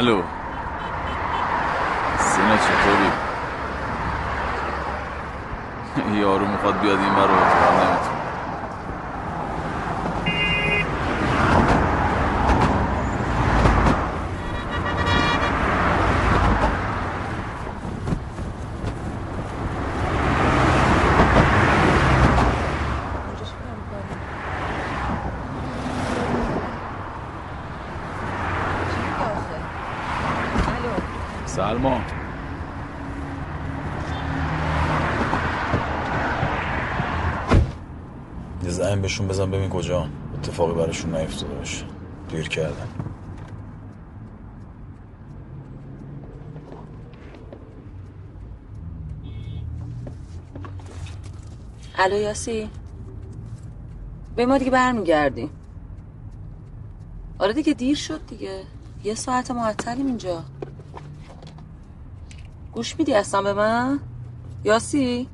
الو. سینا چطوری؟ یارو می‌خواد بیاد این برای سلمان. یه زنگ بهشون بزن ببین کجا. اتفاقی براشون نیفتاده باشه. دیر کردن. الو یاسی؟ به ما دیگه برمیگردیم آره دیگه دیر شد دیگه. یه ساعت معطلیم اینجا. گوش میدی اصلا به من؟ یاسی؟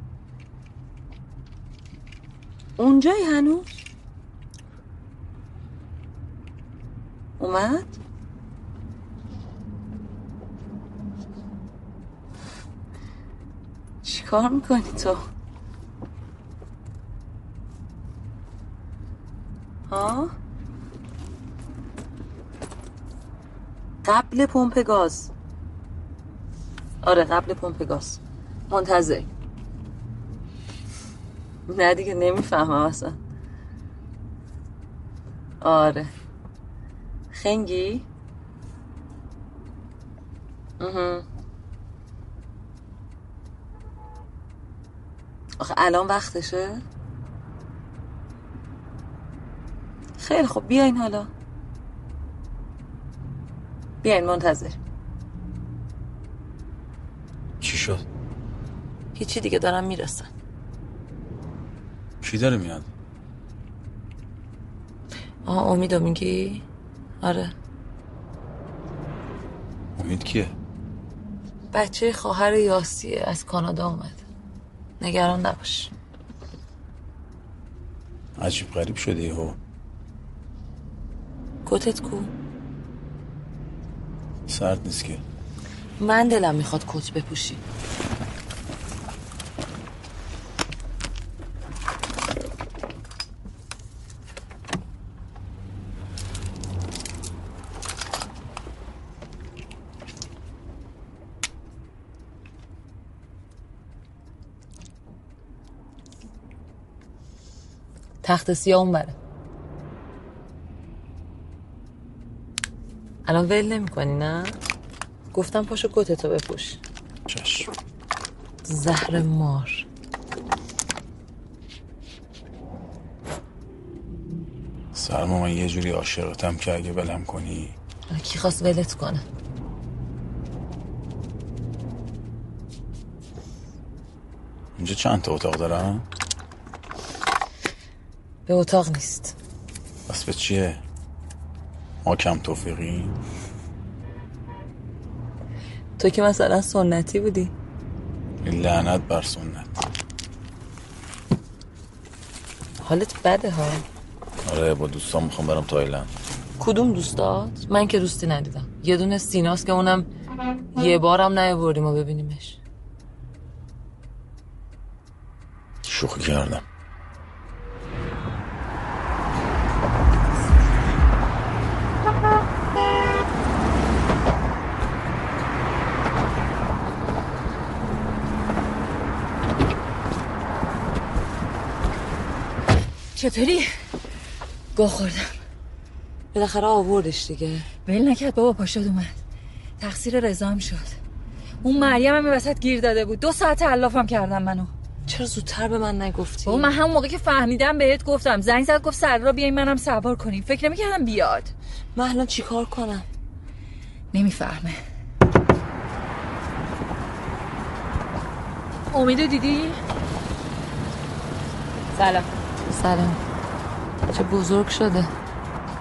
اونجایی هنوز؟ اومد؟ چیکار می‌کنی تو؟ ها؟ قبل پمپ گاز. آره قبل پمپ گاز منتظر. نه دیگه نمی‌فهمم اصلا. آره. خنگی. آخه الان وقتشه؟ خیلی خب بیاین حالا. بیاین منتظر. چی شد؟ هیچی دیگه دارم می‌رسن. کی داره میاد؟ آه امیدو میگی؟ آره. امید کیه؟ بچه خواهر یاسیه از کانادا اومد نگران نباش. عجیب غریب شده یهو. کتت کو؟ سرد نیست که. من دلم می‌خواد کت بپوشی. تخت سیاه اون بره. الان ول نمی کنی نه؟ گفتم پاشو کتتو بپوش. چشم. زهر مار. سلما من یه جوری عاشقتم که اگه ولم کنی. کی خواست ولت کنه؟ اینجا چند تا اتاق دارم به اتاق نیست. بس به چیه؟ ما کم توفیقی تو که مثلا سنتی بودی. لعنت بر سنت. حالت بده ها. آره با دوستان می‌خوام برم تایلند. کدوم دوستات؟ من که دوستی ندیدم. یه دونه سیناست که اونم یه بارم نیاوردیم و ببینیمش. شوخی کردم. چطوری؟ گاه خوردم. بالاخره آوردش دیگه. ول نکرد بابا پاشد اومد. تقصیر رضام شد. اون مریم هم وسط گیر داده بود. دو ساعت علافم کردم منو. چرا زودتر به من نگفتی؟ بابا من همون موقع که فهمیدم بهت گفتم. زنگ زد گفت سر را بیاین منم سوار کنیم. فکر نمی‌کردم بیاد. من الان چیکار کنم؟ نمی‌فهمه. امیدو دیدی؟ سلام. سلام چه بزرگ شده.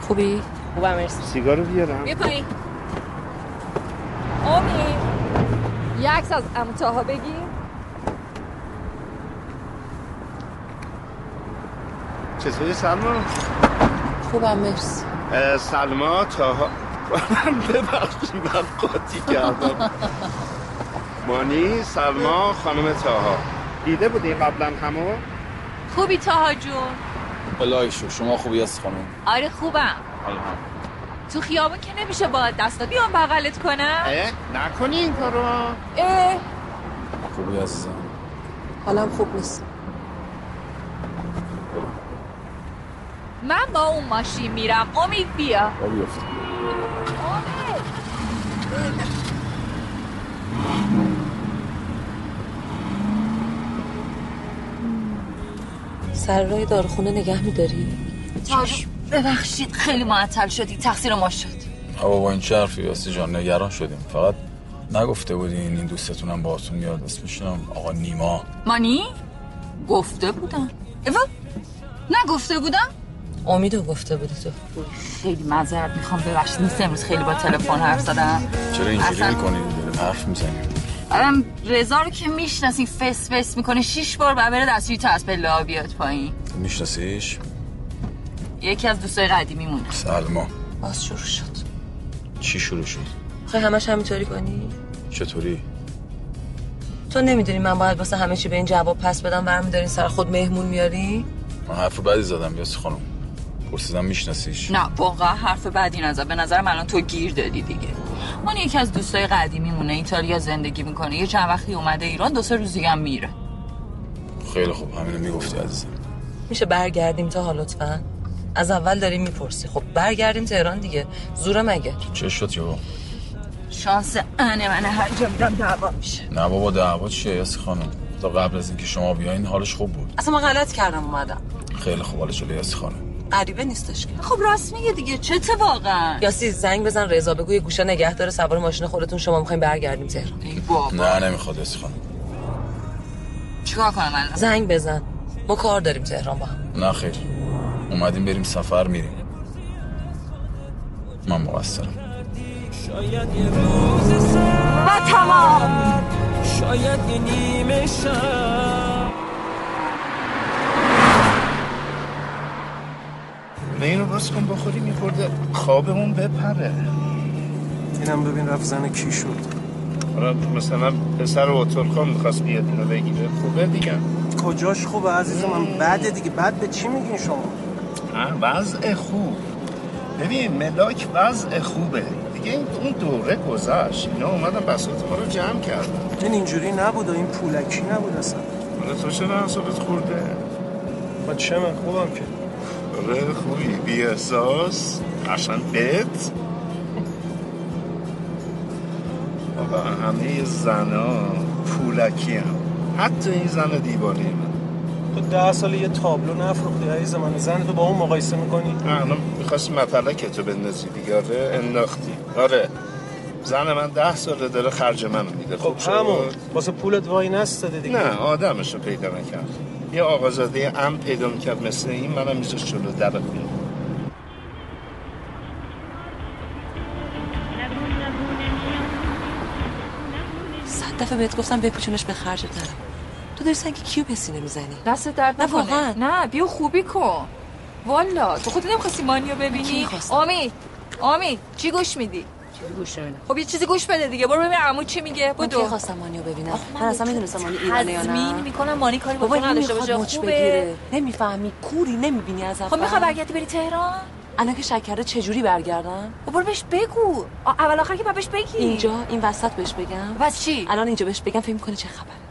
خوبی؟ خوبم مرسی. سیگارو بیارم. بیا پایین. امید یه عکس از عمو طاها بگیر چطوری سلما؟ خوبم مرسی. سلما تاها من ببخشید من قاطی کردم. مانی سلما خانم تاها دیده بودی قبلا همو؟ خوبی تاها جون؟ الهی شو شما خوبی هست خانم؟ آره خوبم. حالا تو خیابون که نمیشه با دستا بیام بغلت کنم؟ اه نکنی این کارو. اه. خوبی عزیزم حالم خوب نیست. من با اون ماشین میرم. امید بیا. با بیفت سر راه داروخونه نگه میداری؟ تاج ببخشید خیلی معطل شدی تقصیر ما شد. بابا با این چه حرفی یاسی جان؟ نگران شدیم. فقط نگفته بودین این دوستتونم باهاتون میاد اسمشونم آقا نیما. مانی؟ گفته بودم. ایوا نگفته بودم؟ امیدو گفته بودی تو. خیلی معذرت می‌خوام. ببخشید نیست امروز خیلی با تلفن حرف زدم. چرا اینجوری اصلا- داریم حرف می‌زنیم. بعدم رضا رو که می‌شناسین فس فس می‌کنه شیش بار بعد بره دستوری تا از پله ها بیاد پایین. میشناسیش؟ یکی از دوستای قدیمی مونه. سلما. باز شروع شد. چی شروع شد؟ خواهی همش همینطوری کنی؟ چطوری؟ تو نمی‌دونی من باید واسه همه چی به این جواب پس بدم برمیدارین سر خود مهمون میاری؟ من حرف بدی زدم یاسی خانم. پرسیدم میشناسیش؟ نه واقعا حرف بدی نزد. به نظر من الان تو گیر دادی دیگه. من یکی از دوستای قدیمی مونه ایتالیا زندگی می‌کنه. یه چند وقتی اومده ایران دو سه روز دیگه هم میره. خیلی خوب همینو می‌گفتی عزیزم. میشه برگردیم تا حالا لطفا؟ از اول داریم می‌پرسی. خب برگردیم تهران دیگه. زوره مگه؟ چه شد یو شانس انه من هر جا میرم دعوا میشه. نه بابا دعوا چیه یاسی خانم؟ تا قبل از اینکه شما بیاین حالش خوب بود. اصلا من غلط کردم اومدم. خیلی خوب جلوی یاسی خانم. غریبه نیستش که. خب راست میگه دیگه چه واقعا؟ یاسی زنگ بزن رضا بگو یه گوشه نگه داره سوار ماشین خودتون شما می‌خوایم برگردیم تهران. ای بابا. نه نمی‌خواد یاسی خانم. چیکار کنم الان؟ زنگ بزن. ما کار داریم تهران با هم. نه خیر. اومدیم بریم سفر میریم. من مقصرم. شاید یه روز سر و تمام. شاید یه نیمه شب. نه اینو باز کن بخوری میخورده خوابمون بپره. اینم ببین رفت زن کی شد. حالا مثلا پسر اوتول خان می‌خواست بیاد اینو بگیره. خوبه دیگه. کجاش خوبه عزیز من؟ بعد دیگه. بعد به چی میگین شما؟ وضع خوب. ببین ملاک وضع خوبه. دیگه این اون دوره گذشت. اینا اومدن بساط ما رو جمع کردن. این اینجوری نبود و این پولکی نبود اصلا. حالا تو چرا خورده؟ با چه من؟ خوبم که. آره خوبی. بی احساس. قشنگ بت آقا همه زنا پولکی هم. حتی این زن دیوانه من. تو ده سال یه تابلو نفروختی عزیز من. زن تو با اون مقایسه می‌کنی؟ الان می‌خواستی مطلق تو بندازی دیگه. آره انداختی. آره. زن من ده ساله داره خرج منو میده. خب؟ همون. واسه پولت وای نستده دیگه. نه آدمش رو پیدا نکرد. یه آقازاده ام پیدا می‌کرد مثل این منم میذاش جلو در خونه. صد دفعه بهت گفتم بپوشونش به خرج نرم تو داری سنگ کیو به سینه می‌زنی؟ دست درد نه، واقعا. نه بیا خوبی کن. والا تو خودت نمی‌خواستی مانیو ببینی؟ امید امید چی گوش میدی؟ گوش نمیدم؟ خب یه چیزی گوش بده دیگه. برو ببین عمو چی میگه. من کی بدو خواستم مانیو ببینم؟ من اصلا می‌دونستم مانی ایرانه یا تضمین نه. می‌کنم مانی کاری با نداشته باشه. مچ خوبه. بگیره نمی‌فهمی. کوری نمی‌بینی از خب می‌خوای برگردی بری تهران؟ الان که شک کرده چجوری برگردم؟ خب برو بهش بگو. اول آخر که بهش بگی. اینجا این وسط بهش بگم. بس چی؟ الان اینجا بهش بگم فکر کنه چه خبره.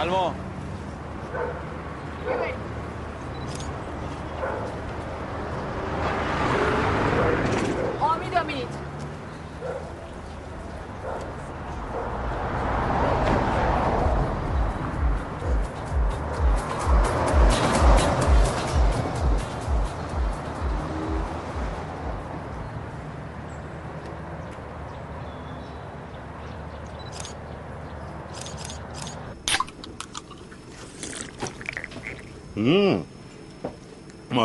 سلما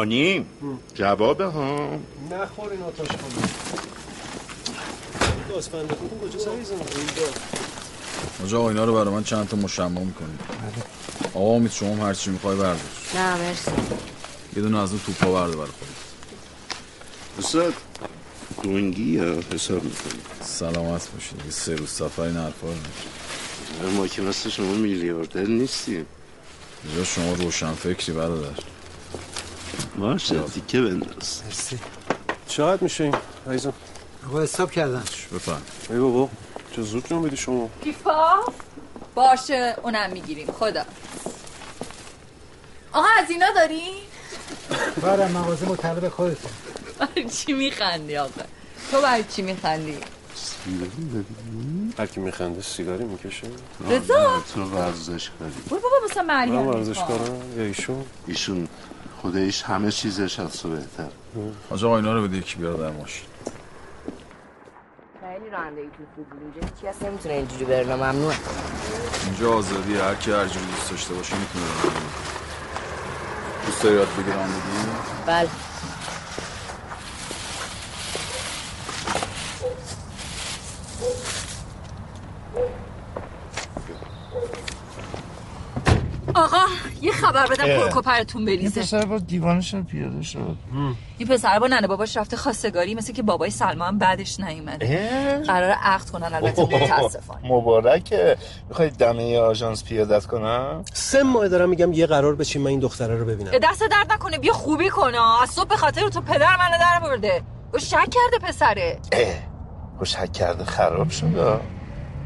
مانی جوابه ها نخورین آتاش کجا عزیز من اینجا آجا اینا رو برای من چند تا مشمع می‌کنی آقا امید شما هم هرچی می‌خوای بردار. نه مرسی. یه دونه از اون توپا برده برای خودت. استاد دونگی یا حساب می‌کنی؟ سلامت باشید. یه سه روز سفر این حرفا رو نکنی. ما که مثل شما میلیاردر نیستیم. اینجا شما روشن فکری برادر. باشه تیکه بنداز. مرسی. چقدر میشه این؟ عزیزم. آقا حساب کردن. بفهم ای بابا چه زود جون بدی شما. کیفا؟ باشه اونم می‌گیریم. خدا. آقا از اینا داری؟ برم مغازه مطلب خودتون. برای چی میخندی آقا؟ تو برای چی میخندی؟ هر کی میخنده سیگاری می‌کشه. رضا؟ تو ورزش کاری برو بابا مثلا من مریم ورزش کارم یا ایشون؟ ایشون خودش همه چیزش از تو بهتر. آجا اینا رو بده یکی بیار در ماشین. خیلی رانندگی تو فوتبال اینجا. هیچ کس نمی‌تونه اینجوری بره ممنوع اینجا آزادی هر کی هر جوری دوست داشته باشه می‌تونه. دوست داری یاد بگی رانندگی؟ بله. آقا یه خبر بدم پرکوپرتون بریزه. پسر با دیوانش پیاده شد. این پسر با ننه باباش رفته خواستگاری مثل که بابای سلما هم بعدش نیومده. قرار عقد کنن البته متاسفانه. مبارکه. می‌خوای دمه آژانس پیادت کنم؟ سه ماه دارم میگم یه قرار بچین من این دختره رو ببینم. دست درد نکنه بیا خوبی کنه از صبح به خاطر تو پدر منو در برده. و شک کرده پسره. خوش حک کرده خراب شده.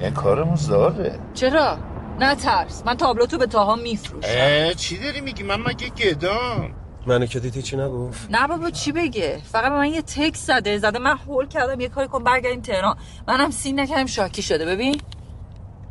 یه کارمون زاره چرا؟ نه ترس من تابلو تو به تاها میفروشم. اه چی داری میگی؟ من مگه گدام؟ منو که دیدی چی نگفت؟ نه بابا چی بگه؟ فقط به من یه تکس زده زده. من هول کردم یه کاری کن برگردیم تهران. منم سین نکردم شاکی شده. ببین.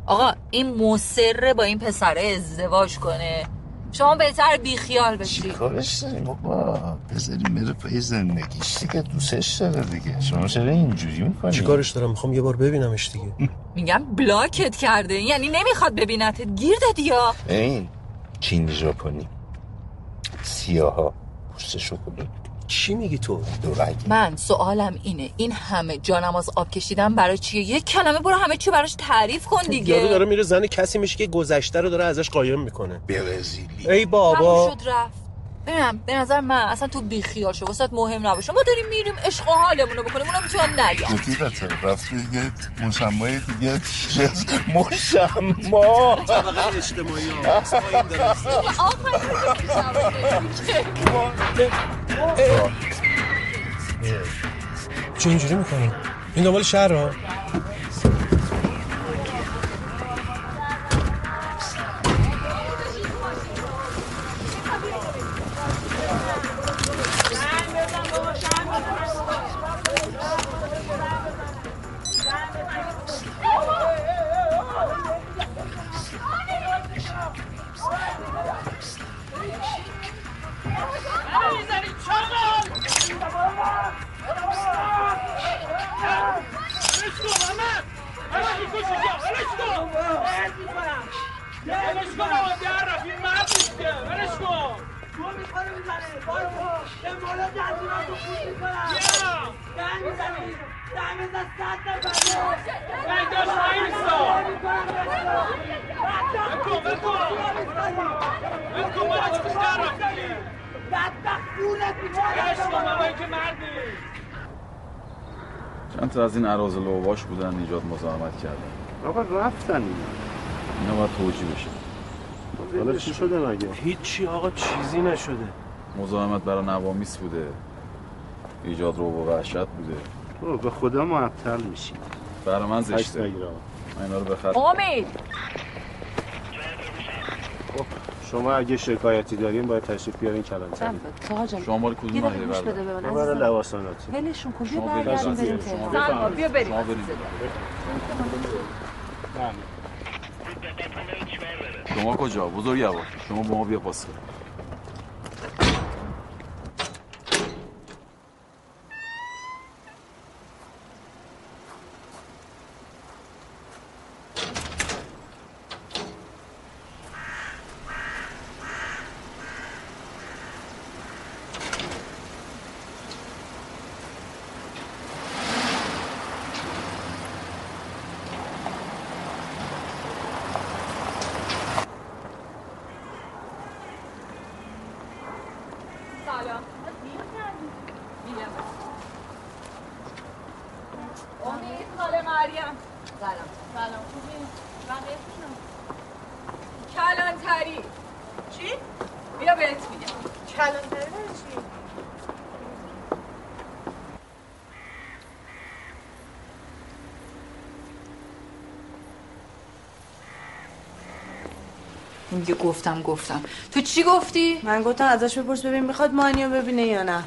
آقا این مصره با این پسره ازدواج کنه. شما بهتر بیخیال بشی. کارش داریم؟ بابا بذاریم بره پای زندگیش دیگه دوستش داره دیگه. شما چرا اینجوری می‌کنی؟ چی کارش دارم؟ می‌خوام یه بار ببینمش دیگه. میگم بلاکت کرده. یعنی نمی‌خواد ببینتت. گیر دادی یا؟ این چینی ژاپنی. سیاها. پوست شکلات چی میگی تو؟ دو رنگی من سوالم اینه. این همه جانماز آب کشیدن برای چیه؟ یک کلمه برو همه چی براش تعریف کن یارو دیگه. داره میره زن کسی میشه که گذشته رو داره ازش قایم می‌کنه. برزیلی. ای بابا. شد رفت. ببینم به نظر من اصلا تو بیخیال شو واسه مهم نباشه. ما داریم میریم عشق و حالمونو بکنیم اونم می‌تونن نگم مدیرته رفت یه مشمای دیگه چیز مشما طبقه اجتماعی چه اینجوری می‌کنی؟ این دنبال شهر ها؟ چند تا از این عراض لوباش بودن ایجاد مزاحمت کردن. آقا رفتن اینا. اینا باید توجیه بشه. حالا چی شده مگه؟ هیچی آقا چیزی نشده. مزاحمت برای نوامیس بوده. ایجاد رو و وحشت بوده. تو به خدا معطل میشی. برای من زشته. من اینا رو خط امید شما اگه شکایتی دارین باید تشریف بیارین کلانتری. شما مال کدوم گوش بردار بده به من. برای. لواساناتی. ولشون کن بیا برگردیم. بریم شما. بیا بریم. شما برید. شما کجا؟ بزرگوار شما با ما بیا پاس کن میگه گفتم گفتم. تو چی گفتی؟ من گفتم ازش بپرس ببین می‌خواد مانیو ببینه یا نه.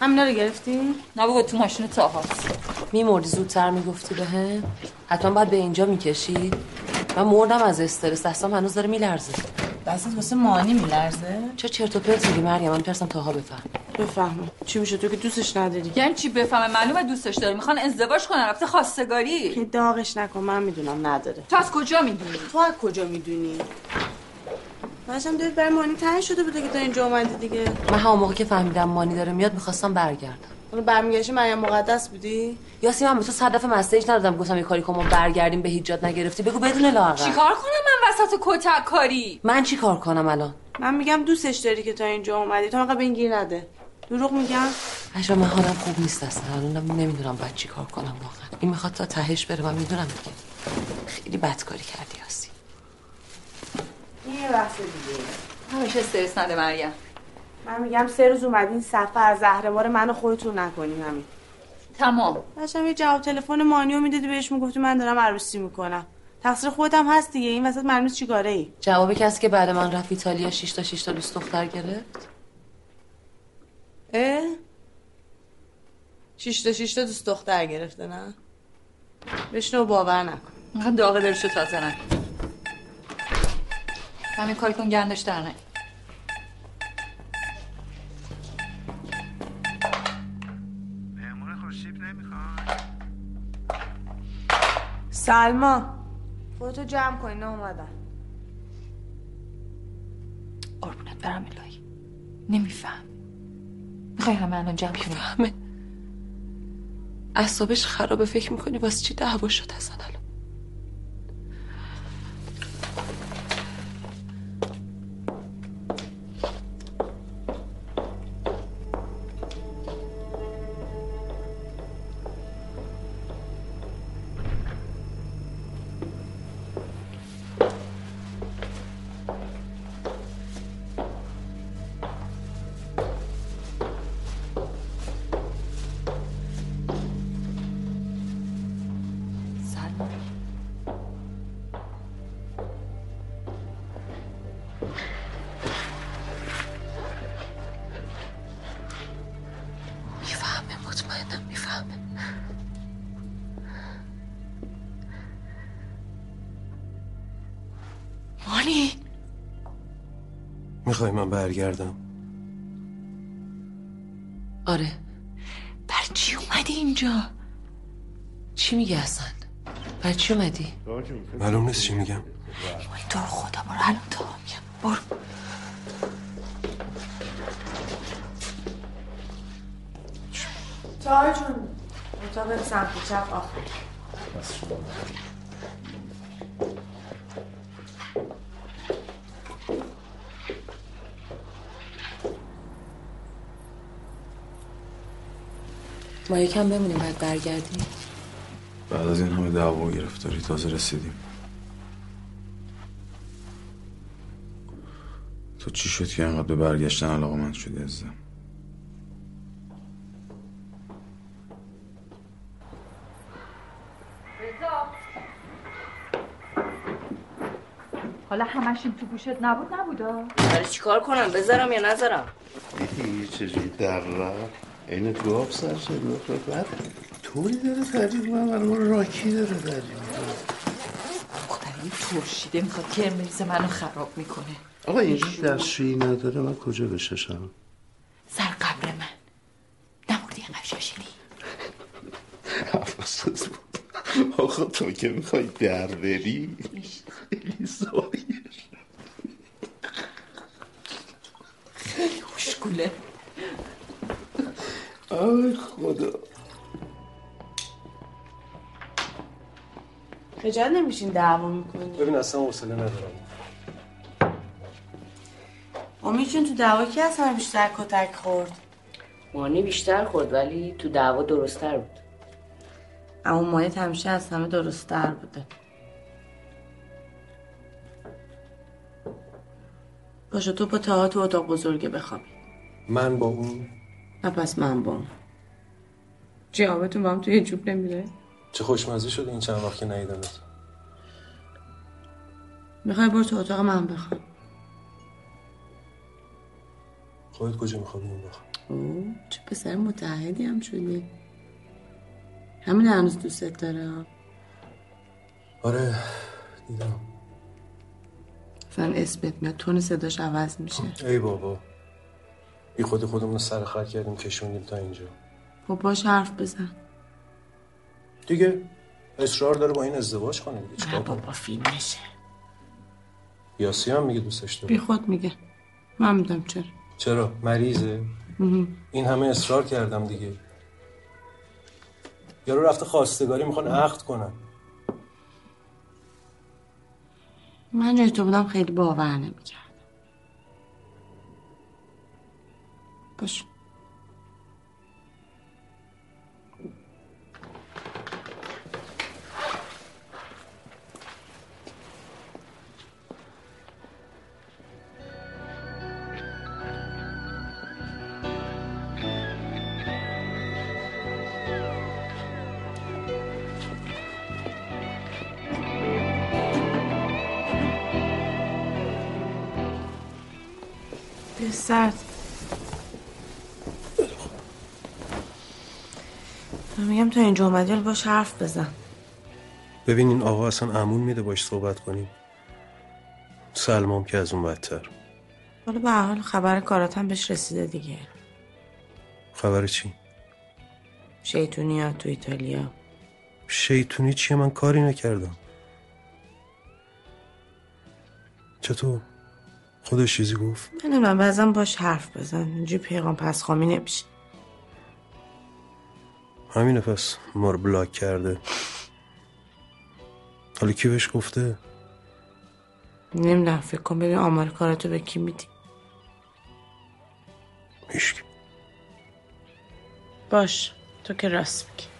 همینا رو گرفتی؟ نه بابا تو ماشین تاهاست میمردی زودتر می‌گفتی به هم حتما باید به اینجا می‌کشید من مردم از استرس دستم هنوز داره میلرزه. دستت واسه مانی میلرزه؟ چه چرت و پرت میگی مریم من میترسم تاها بفهم بفهمه چی میشه تو که دوستش نداری؟ یعنی چی بفهمه؟ معلومه دوستش داری می‌خوان ازدواج کنن رفته خواستگاری. که داغش نکن من می‌دونم نداره. تو از کجا می‌دونی؟ تو از کجا می‌دونی؟ داشتم دلت برای مانی تنگ شده بوده که تا اینجا اومدی دیگه. من همون موقع که فهمیدم مانی داره میاد می‌خواستم برگردم. اون برمیگشتی مریم مقدس بودی؟ یاسی من به تو صد دفعه مسیج ندادم. گفتم یه کاری کن ما برگردیم به هیچ نگرفتی. بگو بدون لااقل چیکار کنم من وسط کتک کاری؟ من چی کار کنم الان؟ من میگم دوستش داری که تا اینجا اومدی. تو انقدر به این گیر نده. دروغ میگم؟ اجرا من حالم خوب نیست اصلا. الان نمی‌دونم بعد چی کار کنم واقعا. این می‌خواد تا تهش بره من می‌دونم دیگه. خیلی بدکاری کردی. یاسی یه بحث دیگه. همیشه استرس نده مریم. من میگم سه روز اومدین سفر زهرمار منو خودتون نکنین همین. تمام. داشتم یه جواب تلفن مانیو می‌دادی بهش می‌گفتی من دارم عروسی می‌کنم. تقصیر خودم هست دیگه این وسط معلوم چیکاره ای؟ جواب کسی که بعد من رفت ایتالیا 6 تا 6 تا دوست دختر گرفت؟ اه؟ شش تا شش تا دوست دختر گرفته نه؟ بشنو باور نکن. اینقدر داغه دلشو تازه نکن. همین کاری کن گندش در نه سلما خودتو جمع کن نه اومدن قربونت برم الهی نمیفهم می‌خوای همه الان جمع کنیم همه اعصابش خرابه فکر می‌کنی واسه چی دعوا شد اصلا الان می‌خوای من برگردم. آره. برای چی اومدی اینجا؟ چی میگه اصلا؟ برای چی اومدی؟ معلوم نیست چی میگم. تو رو خدا برو الان تا میگم. برو. چای جون اتاق سمت چپ آخر. ما یکم بمونیم بعد برگردیم. بعد از این همه دعوا و گرفتاری تازه رسیدیم. تو چی شد که انقدر به برگشتن علاقه من شدی عزیزم؟ حالا همش این تو گوشت نبود نبودا؟ برای چیکار کنم؟ بذارم یا نذارم؟ دیدی چجوری در رفت. این تو آب سر شد بعد طوری داره ترجیح من برای ما راکی داره ترجیح دختری ترشیده می‌خواد کرمریز منو خراب می‌کنه. آقا اینجا دستشویی نداره من کجا بششم؟ سر قبر من. نمردی اینقدر شاشیدی. حواست بود. آقا تو که می‌خوای در بری؟ خجالت نمیشین دعوا می‌کنی؟ ببین اصلا حوصله ندارم. امید جون تو دعوا کی از همه بیشتر کتک خورد؟ مانی بیشتر خورد ولی تو دعوا درستتر بود. اما مایه همیشه از همه درست در بوده. باشه تو با تاها تو اتاق بزرگه بخوابی. من با اون؟ نه پس من با اون. جوابتون با هم توی جوب نمیره؟ چه خوشمزه شده این چند وقت که می‌خوای برو تو اتاق من بخواب. خودت کجا میخوابی اون وقت اوه چه پسر متحدی هم شدی همین هنوز دوستت داره. آره دیدم. اصلا اسمت میاد تون صداش عوض میشه. ای بابا. بی خود خودمون سر خر کردیم کشوندیم تا اینجا. خب باش حرف بزن. دیگه اصرار داره با این ازدواج کنه دیگه. چیکار بابا فیلمشه یاسی هم میگه دوستش بی داره خود میگه. من میدم چرا. چرا؟ مریضه. مهم. این همه اصرار کردم دیگه. یارو رفته خواستگاری می‌خوان عقد کنن. من جای تو بودم خیلی باور نمی‌کردم. باش. سرد من میگم تا اینجا اومدی باش حرف بزن. ببین این آقا اصلا امون میده باش صحبت کنیم. سلمام که از اون بدتر. حالا به حال خبر کارات هم بهش رسیده دیگه. خبر چی؟ شیطونی ها تو ایتالیا. شیطونی چیه؟ من کاری نکردم. چطور؟ خودش چیزی گفت؟ من نمی‌دونم بعضا باش حرف بزن. اینجوری پیغام پس خامی نمیشه. همینه پس. ما رو بلاک کرده. حالا کی بهش گفته؟ نمی‌دونم فکر کن ببین آمار کاراتو به کی میدی. هیچکی. باش تو که راست میگی.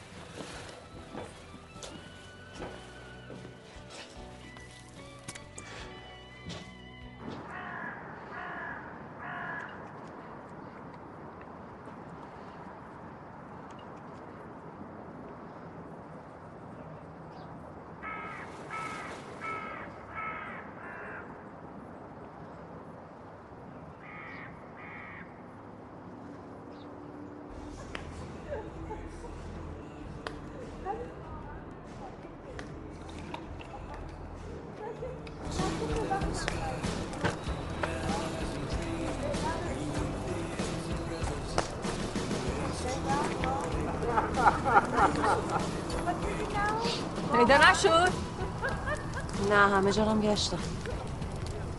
نه همه جا گشتم.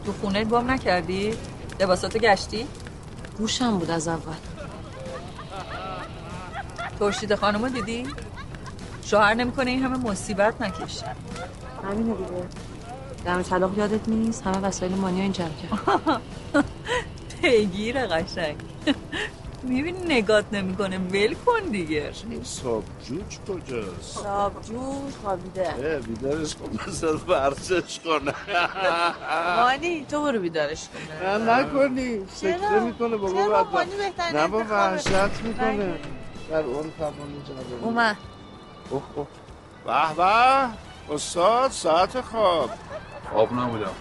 تو خونه گم نکردی؟ لباساتو گشتی؟ گوشم بود از اول. ترشید خانمو دیدی؟ شوهر نمی‌کنه این همه مصیبت نکشه. همینه دیگه. دم طلاق یادت نیست؟ همه وسایل مانیا این جمع کرد. پیگیر قشنگ. می‌بینی نگات نمی‌کنه. ول کن دیگه. این صاحب جوج کجاست؟ صابجون خوابیده. بیدارش کن بذار ورزش کنه. مانی تو برو بیدارش کن. نه نکنی. سکته می‌کنه بابا چرا؟ مانی بهترین نه با. وحشت می‌کنه. در اون تمام جاده اومد. اوه اوه. به به. استاد ساعت خواب. آب نبودم.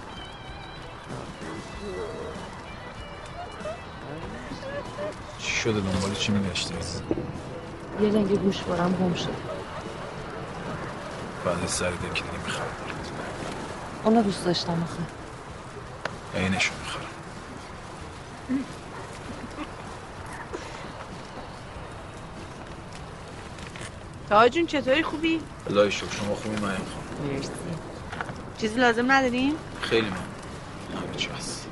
شده دنبال چی میگشتی؟ یه رنگ گوش برم گم شد. بعد سر که دیگه می‌خوام اونو دوست داشتم آخه. عینشو می‌خوام تاها جون چطوری؟ خوبی؟ خدای شکر شما خوبی؟ من خوام مرسی. چیزی لازم نداریم؟ خیلی من همه چی هست.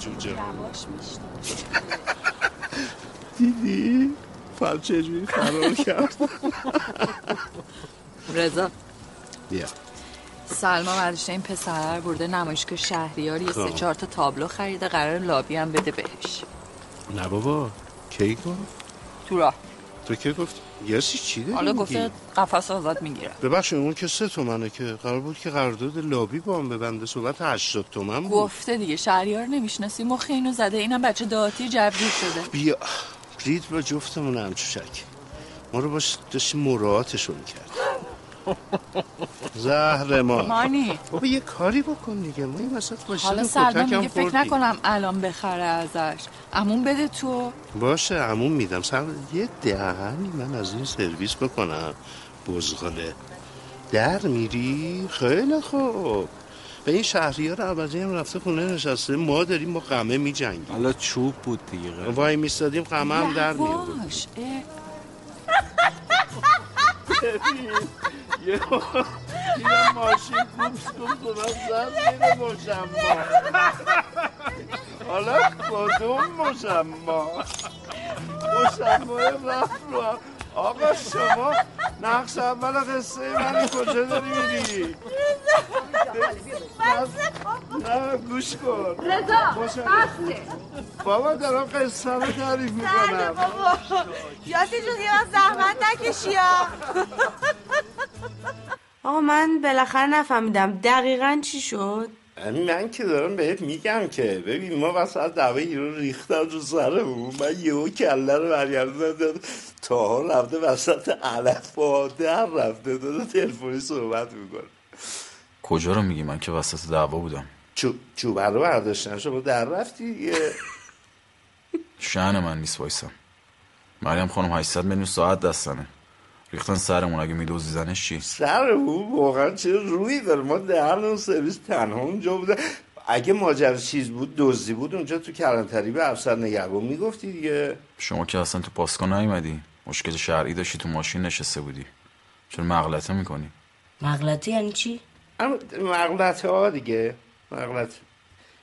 جوجه دیدی؟ فهم چجوری فرار کرد؟ رضا. بیا. سلما برداشته این پسر برده نمایشگاه شهریار یه سه خب. چهار تا تابلو خریده. قرار لابی هم بده بهش. نه بابا. کی گفت؟ تو راه. تو کی گفت یاسی چی داری حالا؟ گفته قفس آزاد می‌گیره ببخشید اون که سه تومنه که قرار بود که قرارداد لابی با هم ببنده صحبت 80 تومن بود. گفته دیگه شهریار نمی‌شناسی مخ اینو زده. اینم بچه دهاتی جبگیر شده. بیا رید با جفتمون همچوشک ما رو باش داشتی مراعاتشو می‌کرد زهر ما. مانی. بابا یه کاری بکن دیگه. ما این وسط باشیم حالا سلمان میگه فکر نکنم الان بخره ازش. امون بده تو. باشه عموم میدم. سر یه دهنی من از این سرویس بکنم. بزغاله. در میری؟ خیلی خوب. به این شهریار عوضی هم رفته خونه نشسته. ما داریم با قمه میجنگیم. حالا چوب بود دیگه. وای میستادیم قمه هم در میاد. یه ماشین کوبس کوبس و من زد زیر مشما حالا کدوم مشما مشما رفت رو. آقا شما نقش اول قصه منی کجا داری میری؟ نه گوش کن. رضا بابا دارم قصه رو تعریف می‌کنم. بابا. یاسی جون یه وقت زحمت نکشی آقا من بالاخره نفهمیدم دقیقا چی شد. من که دارم بهت میگم که ببین ما وسط دعوه رو ریختن رو سرمون. من یهو کله رو برگردوندم داد تا رفته وسط علف با در رفته داده تلفنی صحبت می‌کنه. کجا رو میگی؟ من که وسط دعوا بودم. چو چوبه رو برداشتن شما در رفتی؟ دیگه شهن من نیست وایسم مریم خانم 800 میلیون ساعت دستنه. ریختن سرمون. اگه میدوزیدنش چی؟ سرمون واقعا چه روی داره. ما دهن اون سرویس تنها اونجا بوده. اگه ماجرا چیز بود دزدی بود اونجا تو کلانتری به افسر نگهبان می‌گفتی دیگه. شما که اصلا تو پاسکو نیومدی. مشکل شرعی داشتی تو ماشین نشسته بودی. چرا مغلطه می‌کنی؟ مغلطه یعنی چی؟ اما مغلطه ها دیگه. مغلطه.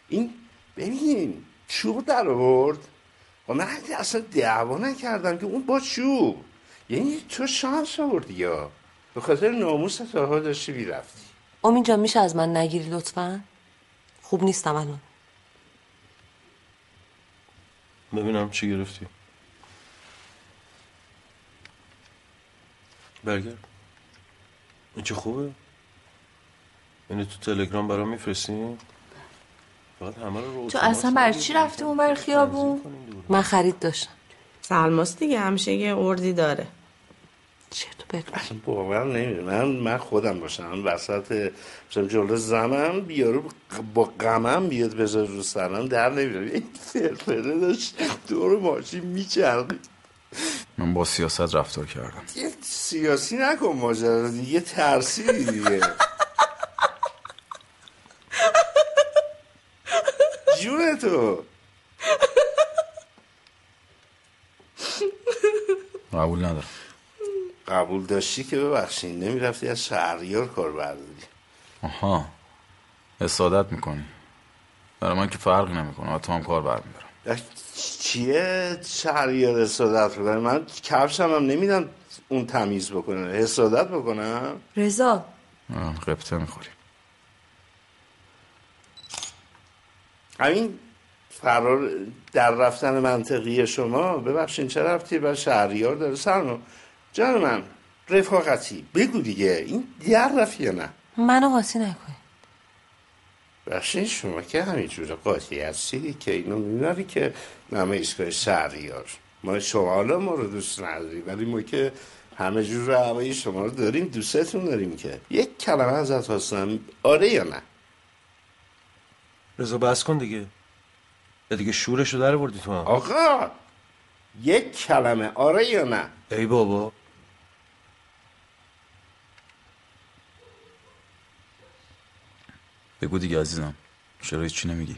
این ببین چوب در آورد. و من اصلا دعوا نکردم که اون با چوب یعنی تو شانس آوردی یا. به خاطر ناموس تاها داشتی می‌رفتی. امین جان میشه از من نگیری لطفا؟ خوب نیستم الان. ببینم چی گرفتی. برگرد. این چه خوبه؟ اینو تو تلگرام برام میفرستی فقط همه رو تو اصلا برای چی رفتی اون بر خیابون؟ من خرید داشتم. سلماس دیگه همیشه یه اردی داره. چرت و پرت اصلا باورم نمیده من من خودم باشم. وسط مثلا جلو زمم بیارو با غمم بیاد بذار رو سرم در نمیره این فرفره داشت دور ماشین میچرخید. من با سیاست رفتار کردم. یه سیاسی نکن ماجرا دیگه ترسی دیگه. جون تو. قبول ندارم. قبول داشتی که ببخشین نمی‌رفتی از شهریار کار برداری. آها. حسادت می‌کنی. برای من که فرق نمی‌کنه. حتی هم کار برمیدارم چیه شهریار حسادت بکنه من کفشم هم نمیدم اون تمیز بکنه. حسادت بکنم؟ رضا. قبطه می‌خوری همین فرار در رفتن منطقی شما ببخشین چه رفتی؟ بر شهریار داره. سرما جان من رفاقتی. بگو دیگه. این در رفت یا نه؟ منو قاطی نکن بخشین شما که همینجور قاطی هستی که اینو می‌بری که همه ایستگاه شهریار ما شما حالا ما رو دوست نداریم ولی ما که همه جور هوایی شما رو داریم دوستتون داریم که یک کلمه ازت خواستم آره یا نه؟ رضا بس کن دیگه. یا دیگه شورش رو در بردی تو هم. آقا یک کلمه آره یا نه؟ ای بابا. بگو دیگه عزیزم. چرا هیچی نمیگی؟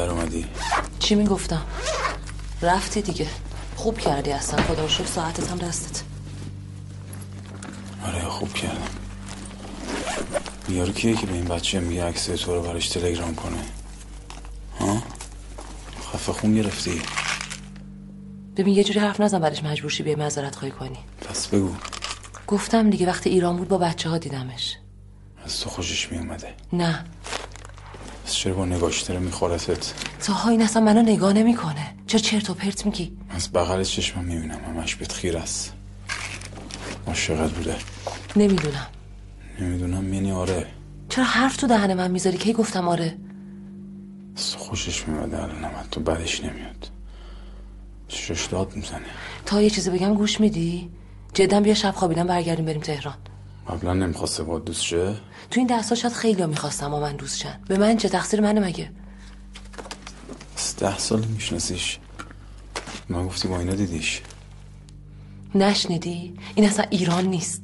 در اومدی؟ چی می‌گفتم؟ رفتی دیگه. خوب کردی اصلا. خدا رو شکر ساعتت هم دستت. آره خوب کردم. یارو کیه که به این بچه میگه عکس تو رو براش تلگرام کنه؟ ها؟ خفه خون گرفتی. ببین یه جوری حرف نزن بعدش مجبور شی بیای معذرت خواهی کنی. پس بگو. گفتم دیگه وقتی ایران بود با بچه ها دیدمش. از تو خوشش میومده نه. پس چرا با نگاش داره میخورتت تا این اصلا منو نگاه نمی‌کنه. چرا چرت و پرت میگی؟ از بغل چشمم می‌بینم همش بهت خیر است. عاشقت بوده. نمی‌دونم. نمی‌دونم یعنی آره. چرا حرف تو دهن من می‌ذاری؟ کی گفتم آره؟ خوشش میومده الانم تو بدش نمیاد. چشش داد می‌زنه. تا یه چیزی بگم گوش میدی؟ جدا بیا شب خوابیدن برگردیم بریم تهران. قبلا نمی‌خواسته با دوست شه؟ تو این ده سال شاید خیلی می‌خواستم با من دوست شن به من چه؟ تقصیر منه مگه؟ از ده سال میشناسیش. من گفتی با اینا دیدیش؟ نشنیدی؟ این اصلا ایران نیست.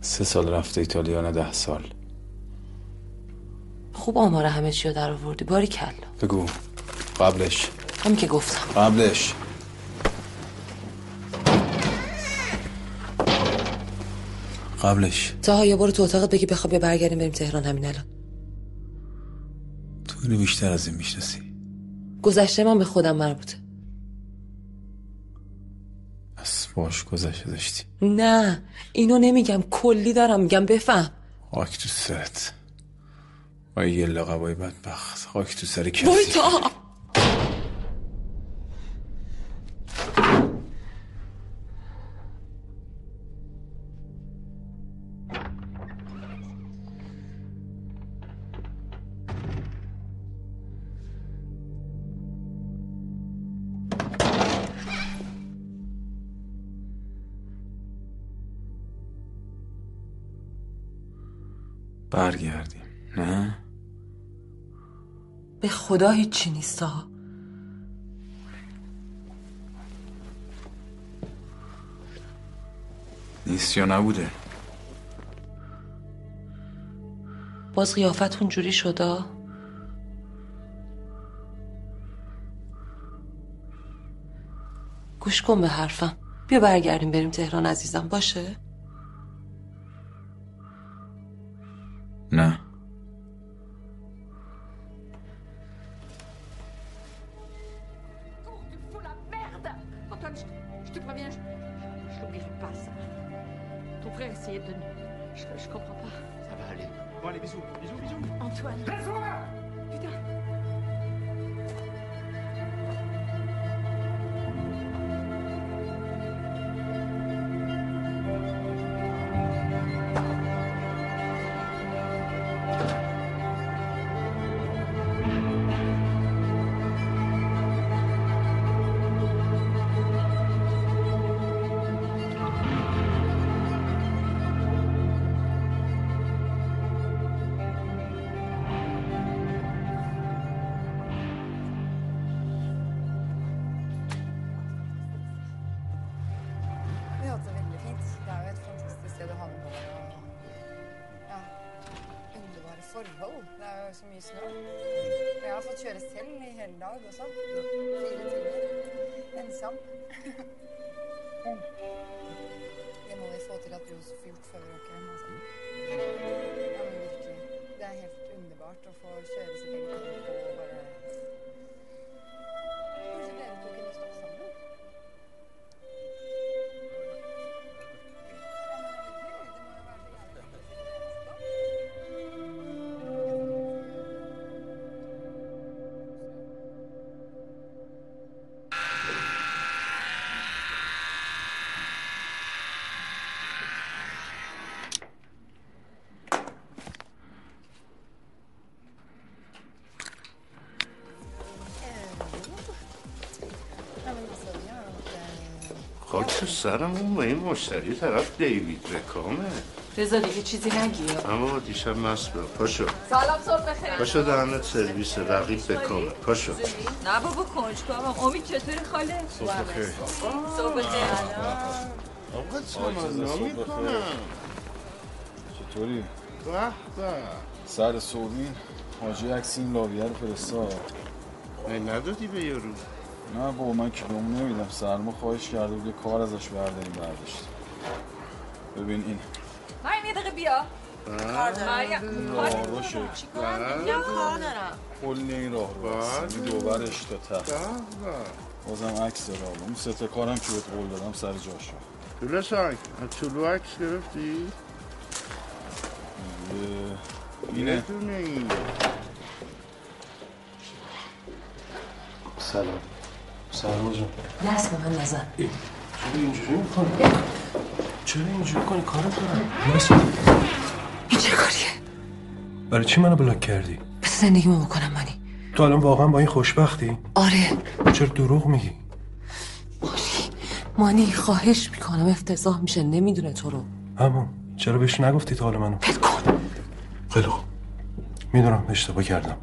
سه سال رفته ایتالیا نه ده سال. خوب آمار همه چی رو در آوردی. باری کلا. بگو. قبلش. همین که گفتم. قبلش. قبلش. تا یا برو تو اتاقت بگی بخواب یا برگردیم بریم تهران همین الان. تو اینو بیشتر از این می‌شناسی. گذشته من به خودم مربوطه. پس باش گذشته داشتی. نه اینو نمیگم کلی دارم میگم بفهم. خاک تو سرت. آی یه لقبای بدبخت خاک تو سر وای کسی. تا برگردیم. نه؟ به خدا هیچی نیست ها نیست یا نبوده؟ باز قیافتون جوری شده گوش کن به حرفم. بیا برگردیم بریم تهران عزیزم. باشه؟ مشتری طرف دیوید بکامه رضا دیگه چیزی نگی. اما دیشب مست بود. پاشو. سلام صبح بخیر پاشو دهنت سرویس رقیب بکامه پاشو. نه بابا کنجکاوم امید چطوری خاله؟ صبح بخیر. صبح بخیر آقا تمنا می‌کنم چطوری؟ به به. سر سعودی حاجی عکس این لاویه رو فرستاد. من ندادی به یارو. نه با من کیلوم نمیدم. سرما خواهش کرده بود یه کار ازش برداریم برداشت. ببین این. مریم یه دقیقه بیا. کار دارم. راه رو شکل میگم کار دارم. کل این راه رو این دوبرش تا ته. بازم عکس داره حالا. اون سه تا کارم که بهت قول دادم سر جاش طوله سنگ. از طولو عکس گرفتی؟ اینه. سلام. سلام جان دست به من نزن. چرا اینجوری می‌کنی؟ چرا اینجوری کنی کارم دارم. این چه کاریه؟ برای چی منو بلاک کردی؟ بس زندگیمو بکنم مانی. تو الان واقعا با این خوشبختی؟ آره. چرا دروغ میگی؟ مانی خواهش می‌کنم افتضاح میشه. نمی‌دونه تو رو. همون چرا بهش نگفتی تا حال منو؟ خیلی خوب. می‌دونم اشتباه کردم.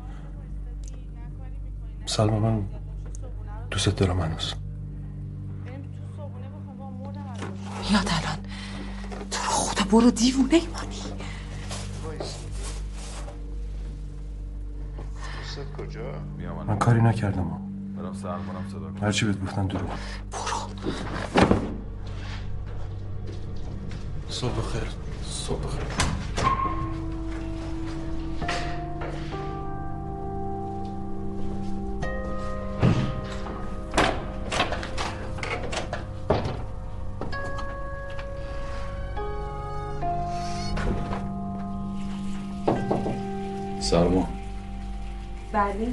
سلما من دوست دارم هنوز یاد الان. تو رو خدا برو دیوونه ای مانی کجا؟ من کاری نکردم. هرچی بهت گفتن دروغ صبح خیر صبح خیر سلما بله.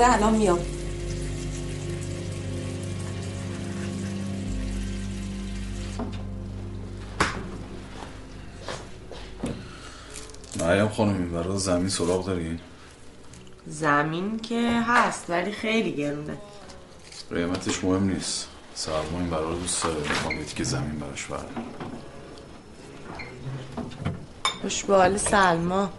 آره الان میام. مریم خانم این برای زمین سراغ دارین زمین که هست ولی خیلی گرونه. قیمتش مهم نیست. سلما این برای دوست داره می‌خوام تیکه زمین براش بردارم. خوش به حال سلما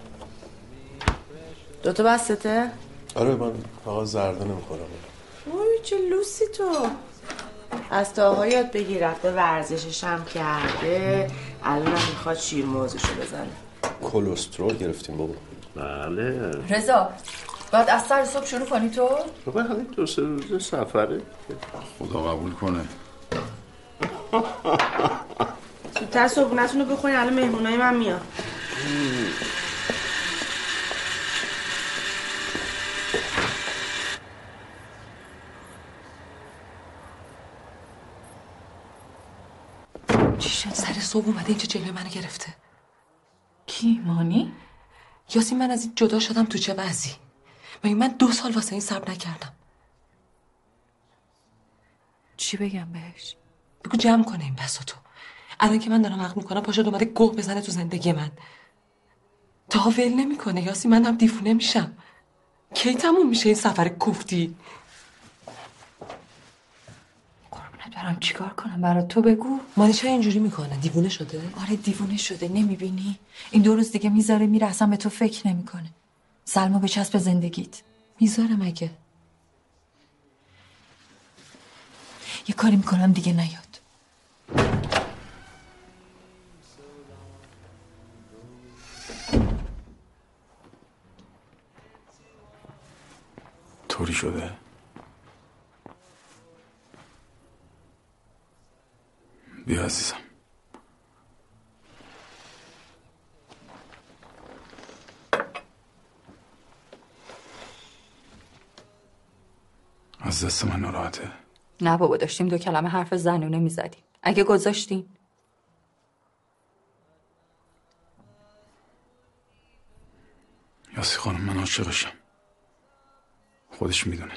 دوتا بستته؟ آره من فقط زرده نمی‌خورم. اوی چه لوسی تو. از تاها یاد بگیر رفته ورزشش هم کرده. الان هم می‌خواد شیر موزشو بزنه. کلسترول گرفتیم بابا. بله. رضا باید از سر صبح شروع کنی تو؟ بابا همین دو سه روز سفره. خدا قبول کنه. زودتر صبحونتون رو بخورین الان مهمونای من میاد چی شد؟ سر صبح اومده اینجا جلوی منو گرفته. کی؟ مانی؟ یاسین من از این جدا شدم تو چه وضعی؟ مگه من دو سال واسه این صبر نکردم؟ چی بگم بهش؟ بگو جمع کنه این بساتو الان که من دارم عقل می‌کنم پاشد اومده گوه بزنه تو زندگی من. تا ول نمی‌کنه یاسی من هم دیفونه میشم. کی تموم میشه این سفر کوفتی؟ ندارم چیکار کنم؟ برات تو بگو. مانی چرا اینجوری می‌کنه. دیوونه شده؟ آره دیوونه شده. نمی‌بینی؟ این دو روز دیگه می‌ذاره میره اصلا به تو فکر نمی‌کنه. سلما به چسب زندگیت. می‌ذاره مگه یه کاری می‌کنم دیگه نیاد. طوری شده؟ بیا عزیزم. از دست من ناراحته؟ نه بابا داشتیم دو کلمه حرف زنونه می‌زدیم. اگه گذاشتیم یاسی خانم من عاشقشم. خودش می‌دونه.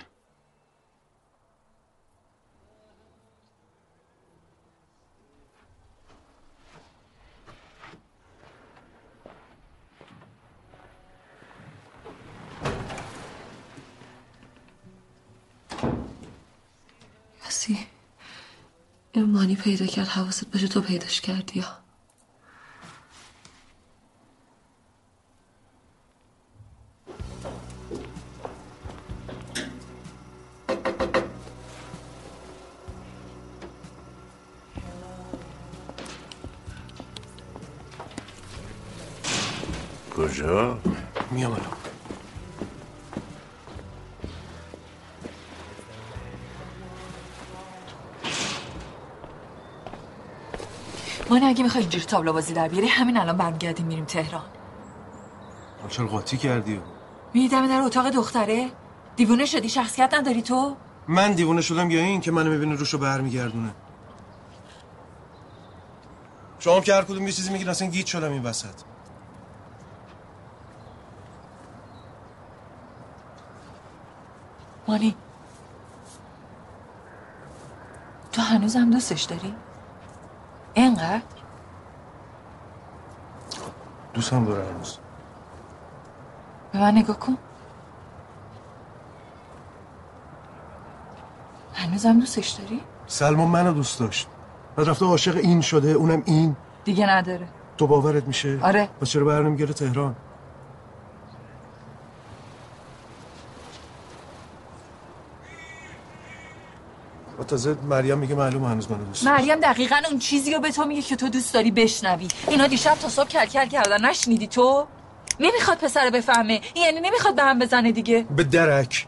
این مانی پیدا کرد حواست باشه تو پیداش کردی یا اگه می‌خوای اینجوری تابلو بازی در بیاری همین الان برمیگردیم میریم تهران. چرا قاطی کردی؟ میدم در اتاق دختره. دیوونه شدی شخصیت نداری تو؟ من دیوونه شدم یا این که منو می‌بینه روشو برمیگردونه؟ شما هم که هر کدوم یه چیزی میگین اصلا گیت شدم این وسط. مانی تو هنوزم دوستش داری؟ اینقدر؟ دوستم داره هنوز. به من نگاه کن. هنوزم دوستش داری؟ سلمان منو دوست داشت. بعد رفته عاشق این شده اونم این. دیگه نداره. تو باورت میشه؟ آره. پس چرا بر نمیگره تهران؟ و تازه مریم میگه معلوم هنوز منو دوست. مریم دقیقا اون چیزی رو به تو میگه که تو دوست داری بشنوی. اینا دیشب تا صبح کل کل کردن. نشنیدی تو؟ نمی‌خواد پسر بفهمه. یعنی نمی‌خواد به هم بزنه دیگه. به درک.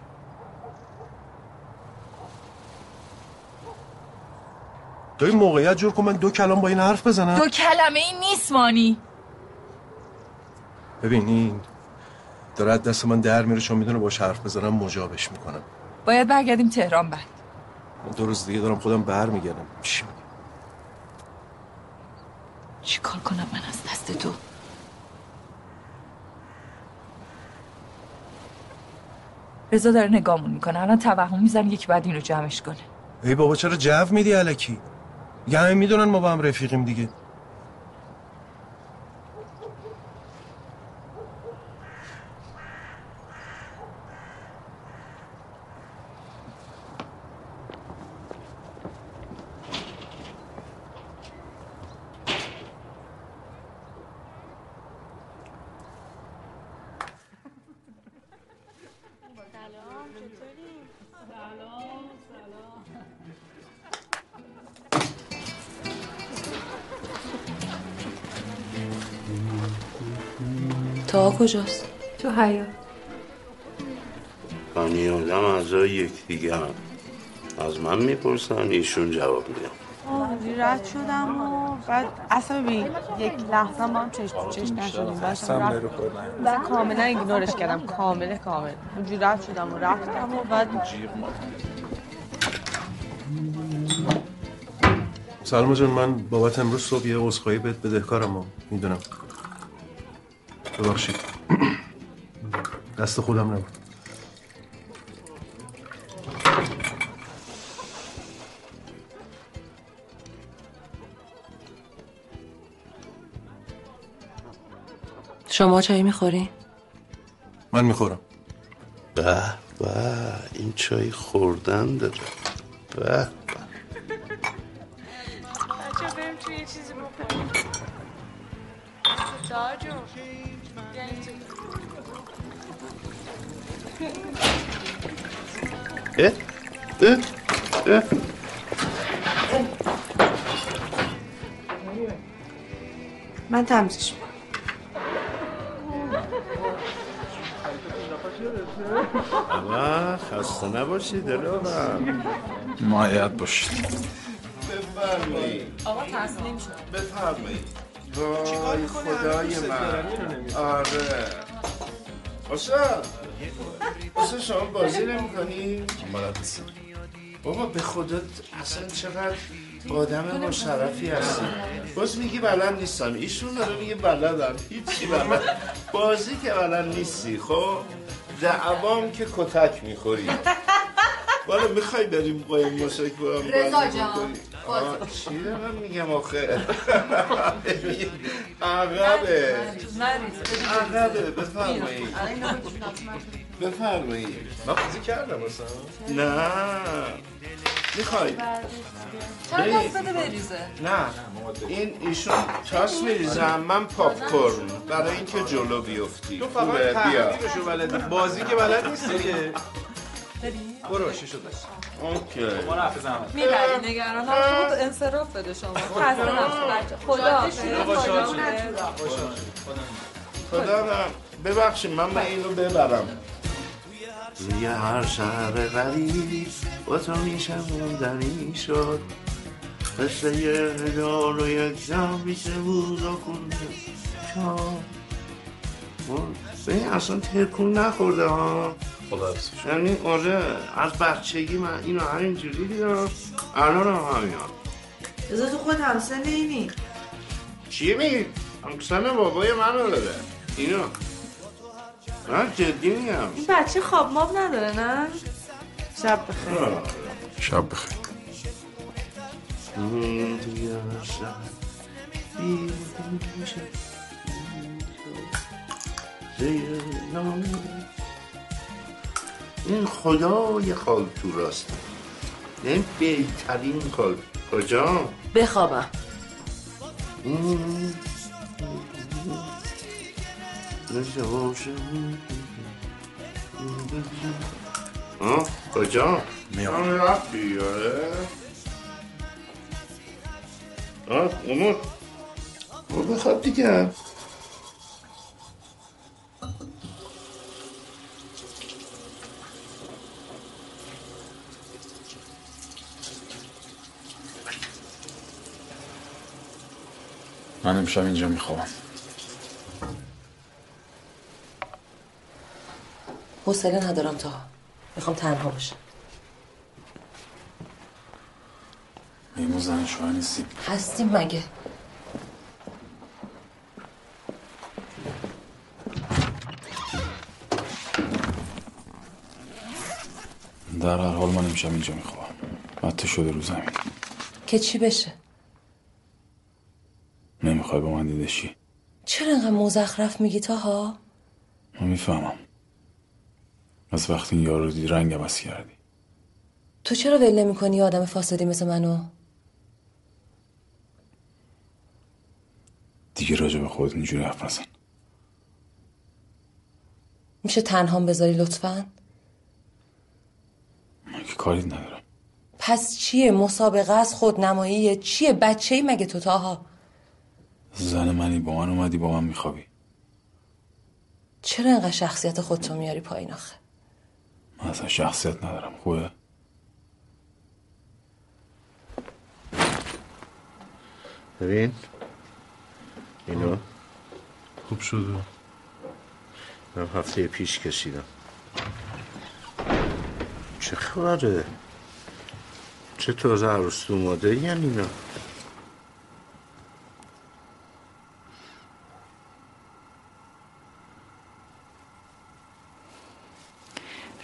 تو این موقعیت جور کن. من دو کلام با این حرف بزنم. دو کلمه این نیست مانی. ببین این داره دست من در میره. چون می‌دونه باش حرف بزنم مجابش می‌کنم. باید برگردیم تهران بعد. من دو روز دیگه دارم خودم برمیگردم. چی میگی؟ چی کار کنم من از دست تو؟ رضا داره نگامون می‌کنه. الان توهم می‌زنه یکی بعد اینو جمعش کنه. ای بابا چرا جو میدی علکی؟ یه همه می‌دونن ما با هم رفیقیم دیگه. کجاست؟ تو حیات بنی آدم اعضای یکدیگه هم. از من می‌پرسن ایشون جواب میدم آه رد شدم و بعد اصلا ببین یک لحظه ما هم چشم تو چشم نشدیم. و کاملا ایگنورش کردم. کامل کامل. اونجوری رد شدم و رفتم و بعد سلام جان من بابت امروز صبح یه عذرخواهی بهت بدهکارم و می‌دونم. ببخشید. دست خودم نبود. شما چای می‌خوری؟ من می‌خورم. به به این چای خوردن داره. به به. اه اه اه من تمزش می‌کنم. و خسته نباشی دلارم. معید باشید. بفرمایید. آقا تسلیم شد. بفرمایید. وای خدای من. آره. استاد استاد شما بازی نمی کنی؟ بابا به خودت اصلا چقدر آدم مشرفی هستی. باز میگی بلد نیستم. ایشون داره میگه بلدم. هیچی بلد. بازی که بلد نیستی خب؟ دعوام که کتک می‌خوری. والا می‌خوای بریم قایم با هم رضا جان، چی دارم میگم آخه؟ عقبه. عقبه بفرمایید بفرمایید من بازی کردم اصلا نه. می‌خوای؟ چند دست بده بریزه؟ نه این ایشون تاس میریزم من پاپ کورن برای اینکه جلو بیفتی. تو فقط بیا. تحقیقشو بلدی بازی که بلد نیستی که. برو شیشو دست اوکی. می‌بری نگران نباش. بود انصراف بده شما. خسته نباش بچه خدا خدا نه ببخشید من من اینو ببرم. روی هر شهر غریب با تو میشموندنی شد مثل یه هزار و یک شب بیشه بود و خونده شد به این اصلا ترکون نخورده ها. خدا یعنی آره از بچگی من اینو همینجوری دیدم. الان هم همین ازا تو خود همسن اینی. چی میگی؟ همسن بابای منو داره. اینو. من جدی میگم. این بچه خواب ماب نداره نه؟ شب بخیر. شب بخیر. این خدای خال تو راست. این بهترین خال کجا؟ بخوابم. آه کجا؟ میام. آه رفتی آره آه امور برو بخواب دیگه. من امشب اینجا می‌خوام حوصله ندارم تا می‌خوام تنها باشم میمون زن شوهر نیستی؟ هستیم مگه؟ در هر حال من امشب اینجا می‌خوام حتی شده رو زمین. که چی بشه؟ نمی‌خوای با من دیده شی. چرا انقدر مزخرف میگی تاها من می‌فهمم. از وقتی این یارو رو دیدی رنگ عوض کردی. تو چرا ول نمی‌کنی آدم فاسدی مثل منو؟ دیگه راجع به خودت اینجوری حرف نزن. میشه تنهام بذاری لطفا؟ من که کاری ندارم. پس چیه؟ مسابقه از خودنماییه چیه؟ بچه ای مگه تو تاها زن منی با من اومدی با من میخوابی. چرا انقدر شخصیت خودتو میاری پایین آخه؟ من اصلا شخصیت ندارم خوبه؟ ببین اینو خوب شده. من هفته پیش کشیدم. چه خبره؟ چه تازه عروس اومده؟ یعنی اینا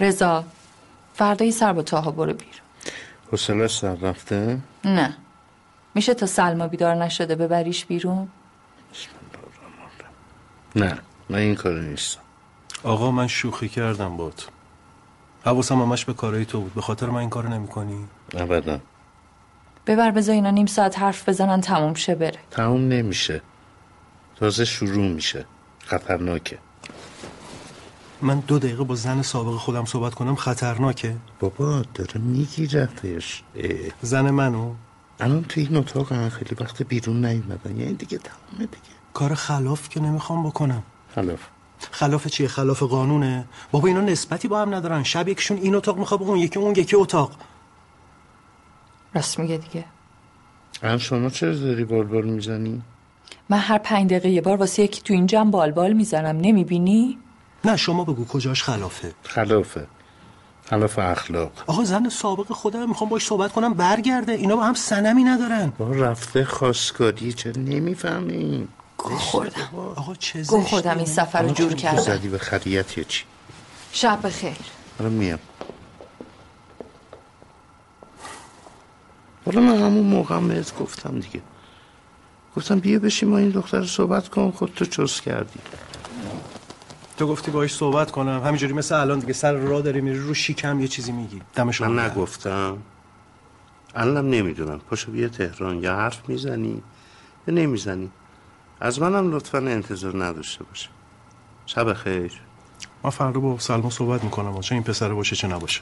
رضا فردا یه سر با تاها برو بیرون حسنه سر رفته؟ نه. میشه تا سلما بیدار نشده ببریش بیرون؟ نه من این کار نیستم. آقا من شوخی کردم بات حواسم همش به کارهای تو بود. به خاطر من این کارو نمی‌کنی؟ ابدا. ببر بذار اینا نیم ساعت حرف بزنن تموم شه بره. تموم نمیشه. تازه شروع میشه. خطرناکه. من دو دقیقه با زن سابق خودم صحبت کنم خطرناکه. بابا داره میگیرتش زن منو؟ الان تو این اتاق هم خیلی وقت بیرون نیومدن. یعنی دیگه تمامه دیگه. کار خلاف که نمی‌خوام بکنم. خلاف. خلاف چیه؟ خلاف قانونه؟ بابا اینا نسبتی با هم ندارن. شب یکیشون این اتاق می‌خواد اون یکی اون یکی اتاق. راست میگه دیگه. الان شما چرا داری بال بال می‌زنی؟ من هر پنج دقیقه یه بار واسه یکی تو اینجا بالبال می‌زنم. نمی‌بینی؟ نه شما بگو کجاش خلافه؟ خلافه. خلاف اخلاق. آقا زن سابق خودم می‌خوام باش صحبت کنم برگرده. اینا با هم سنمی ندارن. با رفته خواستگاری چه نمی‌فهمی گو خوردم. آقا چه گو خوردم این سفر رو جور کردم. زدی به خریت یا چی؟ شب بخیر. حالا میام. حالا من همون موقع هم بهت گفتم دیگه. گفتم بیا بشی ما این دختر صحبت کن خودتو چوس کردی. تو گفتی باش صحبت کنم. همینجوری مثل الان دیگه سر راه داری میری رو شیکم یه چیزی میگی. دمشون من نگفتم. الانم نمی‌دونم. پاشو بیا تهران. یا حرف می‌زنی یا نمی‌زنی. از منم لطفا انتظار نداشته باشه. شب خیر من فردا با سلمان صحبت می‌کنم. چه این پسره باشه چه نباشه.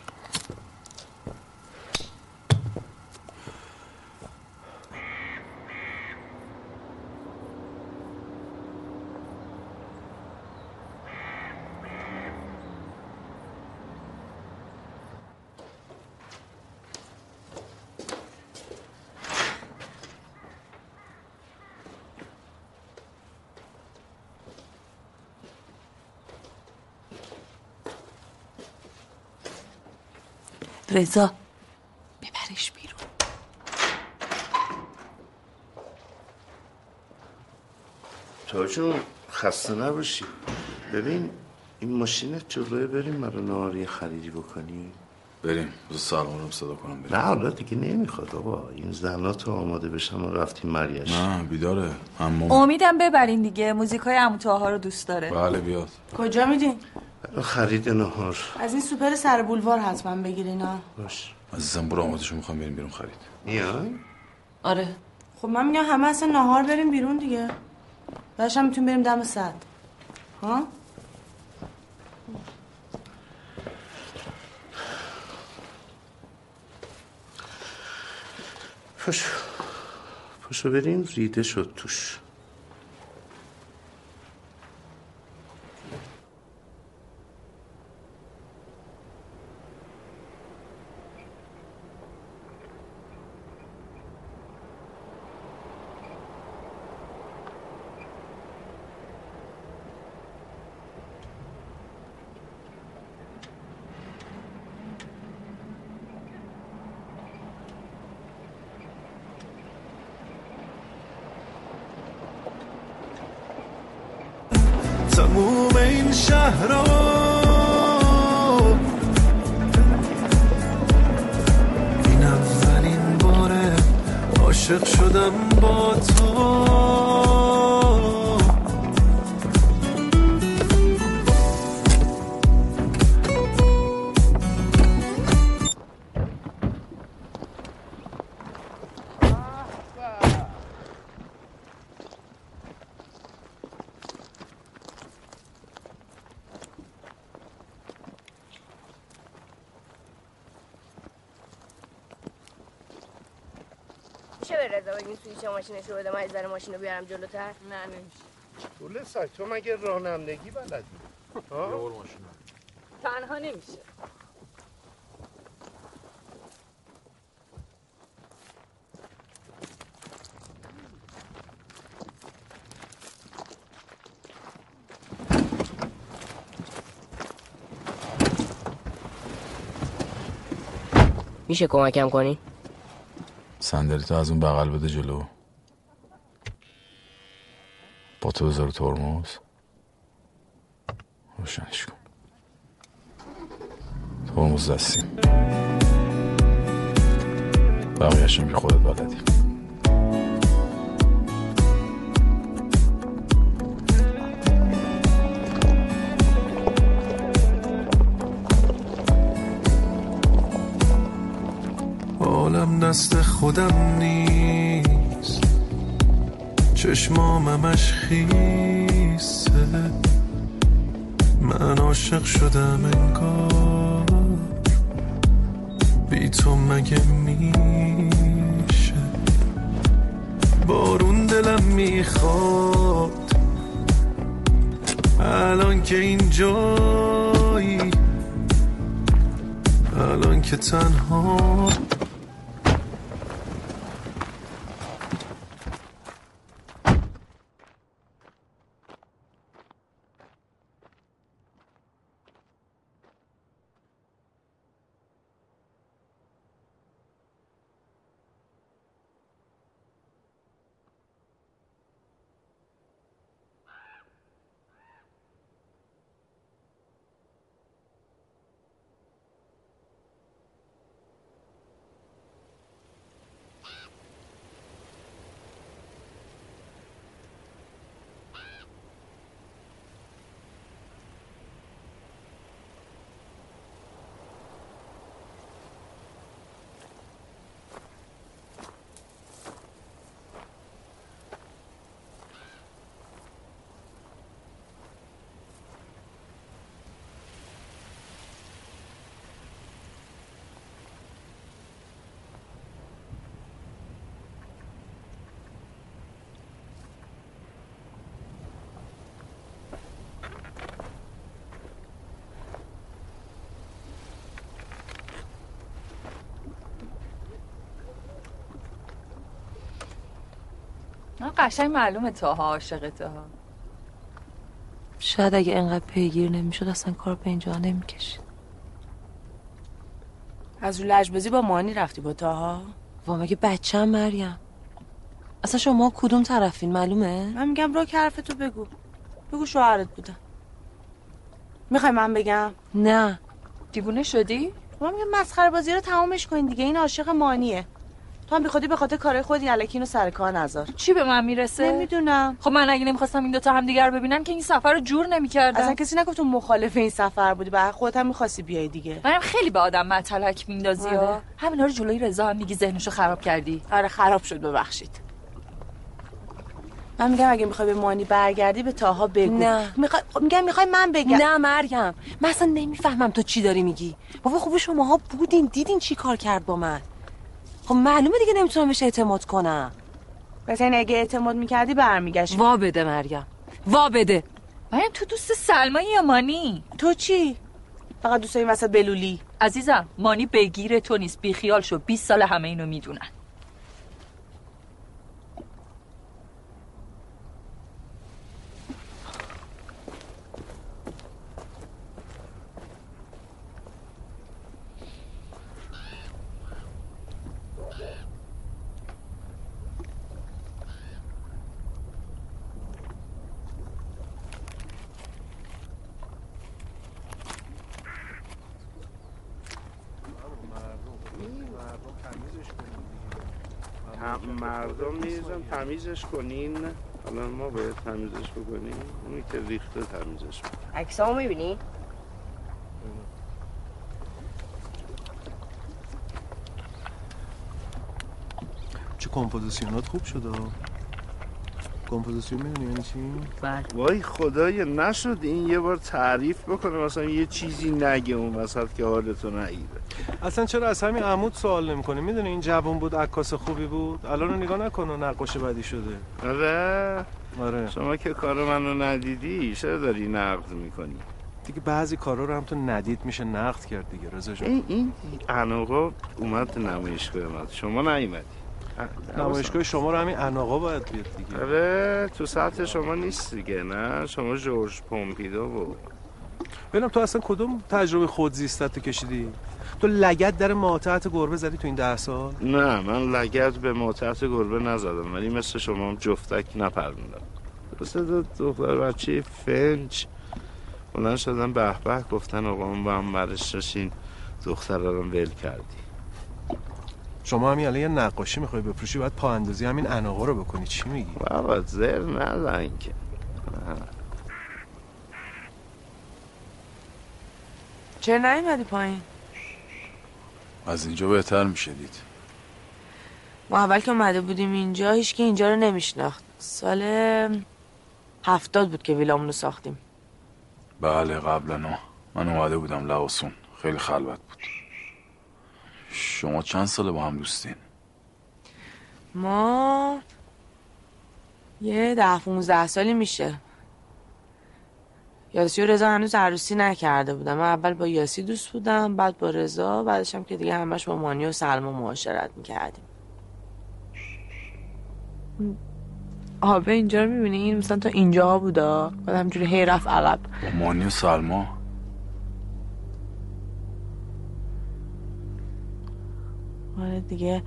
رضا ببرش بیرون. تا جون خسته نباشی. ببین این ماشینت جلوه بریم مرا نهاری خریدی بکنی؟ بریم بذار سلمان رو صدا کنم بریم. نه حالا دیگه نمی‌خواد آقا. این زنات آماده بشن و رفتیم مریش. نه بیداره. همون امیدم ببرین دیگه. موزیکای عمو رو دوست داره. بله بیاد. کجا میدین خرید نهار. از این سوپر سر بولوار حتما بگیرین ها. باش. عزیزم برو آمادشو می‌خوام بریم بیرون خرید. میای؟ آره. خب من میگم همه اصلا نهار بریم بیرون دیگه. بعدش هم می‌تونیم بریم دم صد ها؟ پاشو. پاشو بریم ریده شد توش. سویچ ماشینشو بده من از در ماشین رو بیارم جلوتر. نه نمیشه. طول سگ تو مگه رانندگی بلدی؟ ها؟ تنها نمیشه. میشه کمکم کنی؟ صندلی تو از اون بغل بده جلو. تو بذار ترمز. روشنش کن. ترمز دستیم بقیهشم که خودت بلدی. عالم دست خودم نیست. چشماممش خیسه. من عاشق شدم انگار. بی تو مگه میشه؟ بارون دلم می‌خواد. الان که اینجایی الان که تنها. قشنگ معلومه تاها عاشق تاها شاید اگه انقدر پیگیر نمی‌شد اصلا کار به اینجا نمی‌کشید. از رو لجبازی با مانی رفتی با تاها وا مگه بچه مریم؟ اصلا شما کدوم طرفین؟ معلومه؟ من میگم رو حرف تو بگو. بگو شوهرت بودم می‌خوای من بگم؟ نه. دیوونه شدی؟ من میگم مسخره بازی رو تمامش کنین دیگه. این عاشق مانیه. تو هم بیخودی به خاطر کارهای خودی الکی اینو سر کار نذار. چی به من می‌رسه؟ نمی‌دونم. خب من اگه نمی‌خواستم این دوتا هم دیگر ببینن که این سفر رو جور نمی‌کردم اصلا کسی نگفت تو مخالف این سفر بودی بعد خودت هم می‌خواستی بیای دیگه. منم خیلی به آدم متلک میندازی آره. ها همینا رو جلوی رضا هم میگی ذهنشو خراب کردی. آره خراب شد ببخشید. من میگم اگه می‌خوای به مانی برگردی به تاها بگو. نه. می‌خوای خب میگم می‌خوای من بگم. نه مریم. من اصلا نمی‌فهمم تو چی داری میگی. بابا خوب شماها بودین دیدین چی کار کرد با من؟ خب معلومه دیگه نمی‌تونم بهش اعتماد کنم. پس این اگه اعتماد می‌کردی برمیگشت وا بده مریم. وا بده. مریم تو دوست سلمایی یا مانی؟ تو چی؟ فقط دوست این وسط بلولی. عزیزم مانی بگیر تو نیست. بیخیال شو. 20 سال همه اینو می‌دونن هم- مردم میریزن تمیزش کنین. الان ما باید تمیزش بکنیم. اونی که ریخته تمیزش بکنیم. عکسامو می‌بینی؟ چه کمپوزیسیونات خوب شده. کمپوزیسیون می‌دونی یعنی چی؟ بله. وای خدایا نشد این یه بار تعریف بکنه مثلا یه چیزی نگه اون وسط که حالتو نگیره. اصلا چرا از همین عمود سوال نمی‌کنه می‌دونی این جوون بود عکاس خوبی بود؟ الان رو نگاه نکن و نقاش بدی شده. آره. آره. شما که کار منو ندیدی چرا داری نقد می‌کنی؟ دیگه بعضی کارا رو هم تو ندید میشه نقد کرد دیگه رضا این این اناقا اومد نمایشگاه من شما نیومدی. نمایشگاه شما رو همین اناقا باید بیاد دیگه. آره تو سطح شما نیست دیگه نه؟ شما جورج پومپیدو بود ببینم تو اصلا کدوم تجربه خودزیستت تو کشیدی؟ تو لگت در ماتحت گربه زدی تو این ده سال؟ نه من لگت به ماتحت گربه نزدم ولی مثل شما جفتک نپروندم مثل دو دختر بچه فنج. بلند شدن به به گفتن آقا هم برش داشتین دختر رو ول کردی. شما همین الان یه نقاشی می‌خوای بفروشی باید پا اندازی همین اناقا رو بکنی. چی میگی؟ بابا زر نزن که. چرا نیومدی پایین؟ از اینجا بهتر میشه دید. ما اول که اومده بودیم اینجا هیچکی اینجا رو نمیشناخت. سال هفتاد بود که ویلامون رو ساختیم. بله قبلا نه من اومده بودم لواسون. خیلی خلوت بود. شما چند ساله با هم دوستین؟ ما یه ده 15 سالی میشه. یاسی و رضا هنوز عروسی نکرده بودم من اول با یاسی دوست بودم بعد با رضا بعدش هم که دیگه همش با مانی و سلما معاشرت می‌کردیم. آبه اینجا رو می‌بینی؟ این مثلا تا اینجا بودا؟ بعد همجوری هی رفت عقب. با مانی و سلما؟ آره دیگه.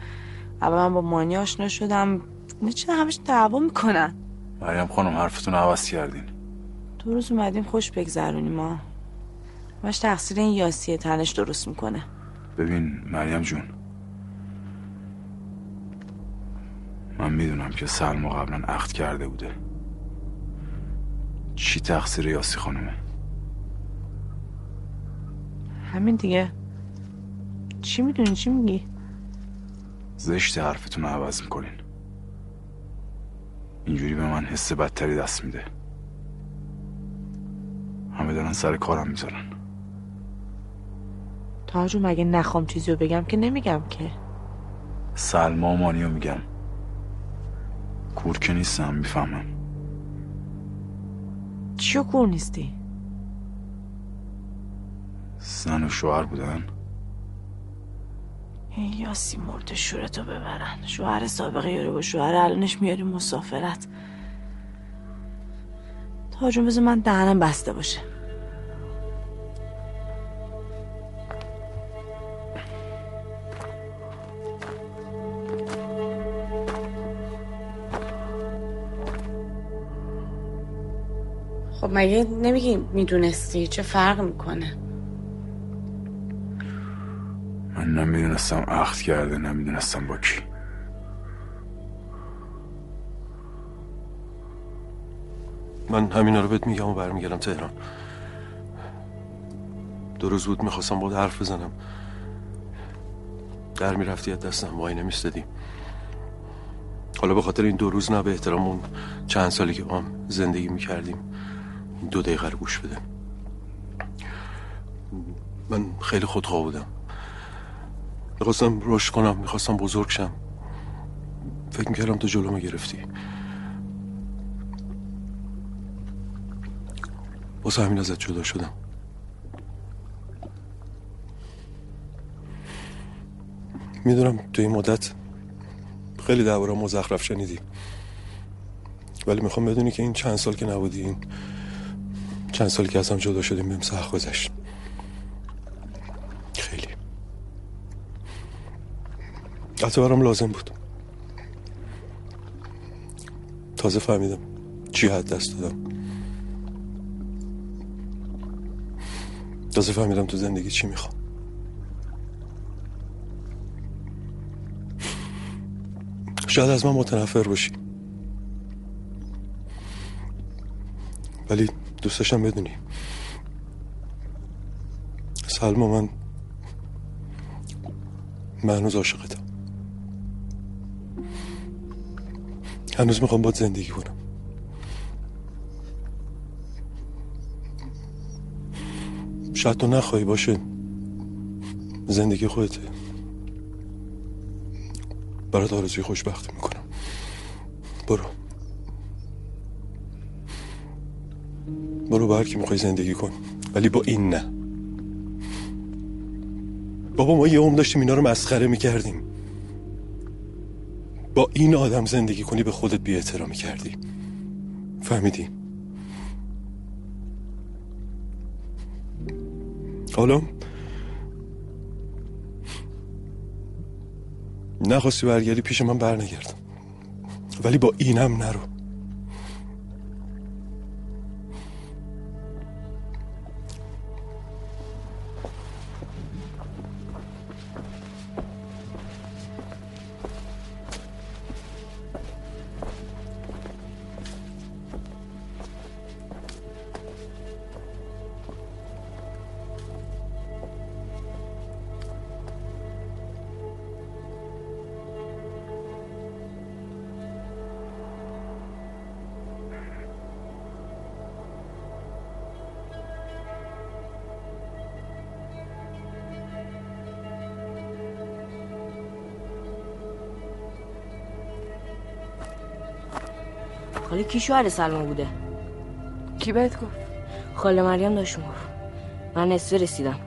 اول من با مانی آشنا شدم. چرا همش دعوا می‌کنن؟ مریم خانم حرفتون عوض کردین. دو روز اومدیم خوش بگذرونیم ما. همش تقصیر این یاسیه تنش درست می‌کنه. ببین مریم جون من می‌دونم که سلما قبلا عقد کرده بوده. چی تقصیر یاسی خانومه همین دیگه. چی می‌دونی؟ چی میگی؟ زشت حرفتون رو عوض می‌کنین. اینجوری به من حس بدتری دست میده. همه دارن سر کارم می‌ذارن. تاجو مگه نخوام چیزی رو بگم که نمیگم که؟ سلما و مانیو میگم کور که نیستم می‌فهمم. چیو کور نیستی؟ زن و شوهر بودن. این یاسی مرد شورتو ببرن. شوهر سابقه یارو با شوهر الانش میاری مسافرت. تاجون بذار من دهنم بسته باشه. خب مگه نمیگی می‌دونستی؟ چه فرق می‌کنه؟ من نمی‌دونستم عقد کرده نمی‌دونستم با کی. من همینا رو بهت میگم و برمیگردم تهران. دو روز بود می‌خواستم بود حرف بزنم. در می‌رفتی از دستم وای نمیستدی حالا به خاطر این دو روز نه به احترام اون چند سالی که با هم زندگی می‌کردیم دو دقیقه رو گوش بده. من خیلی خودخواه بودم. می‌خواستم رشد کنم می‌خواستم بزرگ شم. فکر می‌کردم تو جلومو گرفتی. واسه همین ازت جدا شدم. می‌دونم تو این مدت خیلی درباره مزخرف شنیدی. ولی می‌خوام بدونی که این چند سال که نبودی این چند سالی که از هم جدا شدیم بهم سخت گذشت. خیلی. حتی برام لازم بود. تازه فهمیدم چی حد دست دادم. تازه فهمیدم تو زندگی چی می‌خوام. شاید از من متنفر باشی. ولی دوست داشتم بدونی. سلما من من هنوز عاشقتم. هنوز می‌خوام باید زندگی کنم. شاید تو نخواهی باشه. زندگی خودته. برات آرزوی خوشبختی می‌کنم. برو. برو با هر کی می‌خوای زندگی کن. ولی با این نه. بابا ما یه عمر داشتیم اینا رو مسخره می‌کردیم. با این آدم زندگی کنی به خودت بی احترامی کردی. فهمیدی؟ حالا نخواستی برگردی پیش من برنگردم ولی با اینم نرو. کی شوهر سلما بوده؟ کی بهت گفت؟ خاله مریم داشت می‌گفت. من نصفه رسیدم.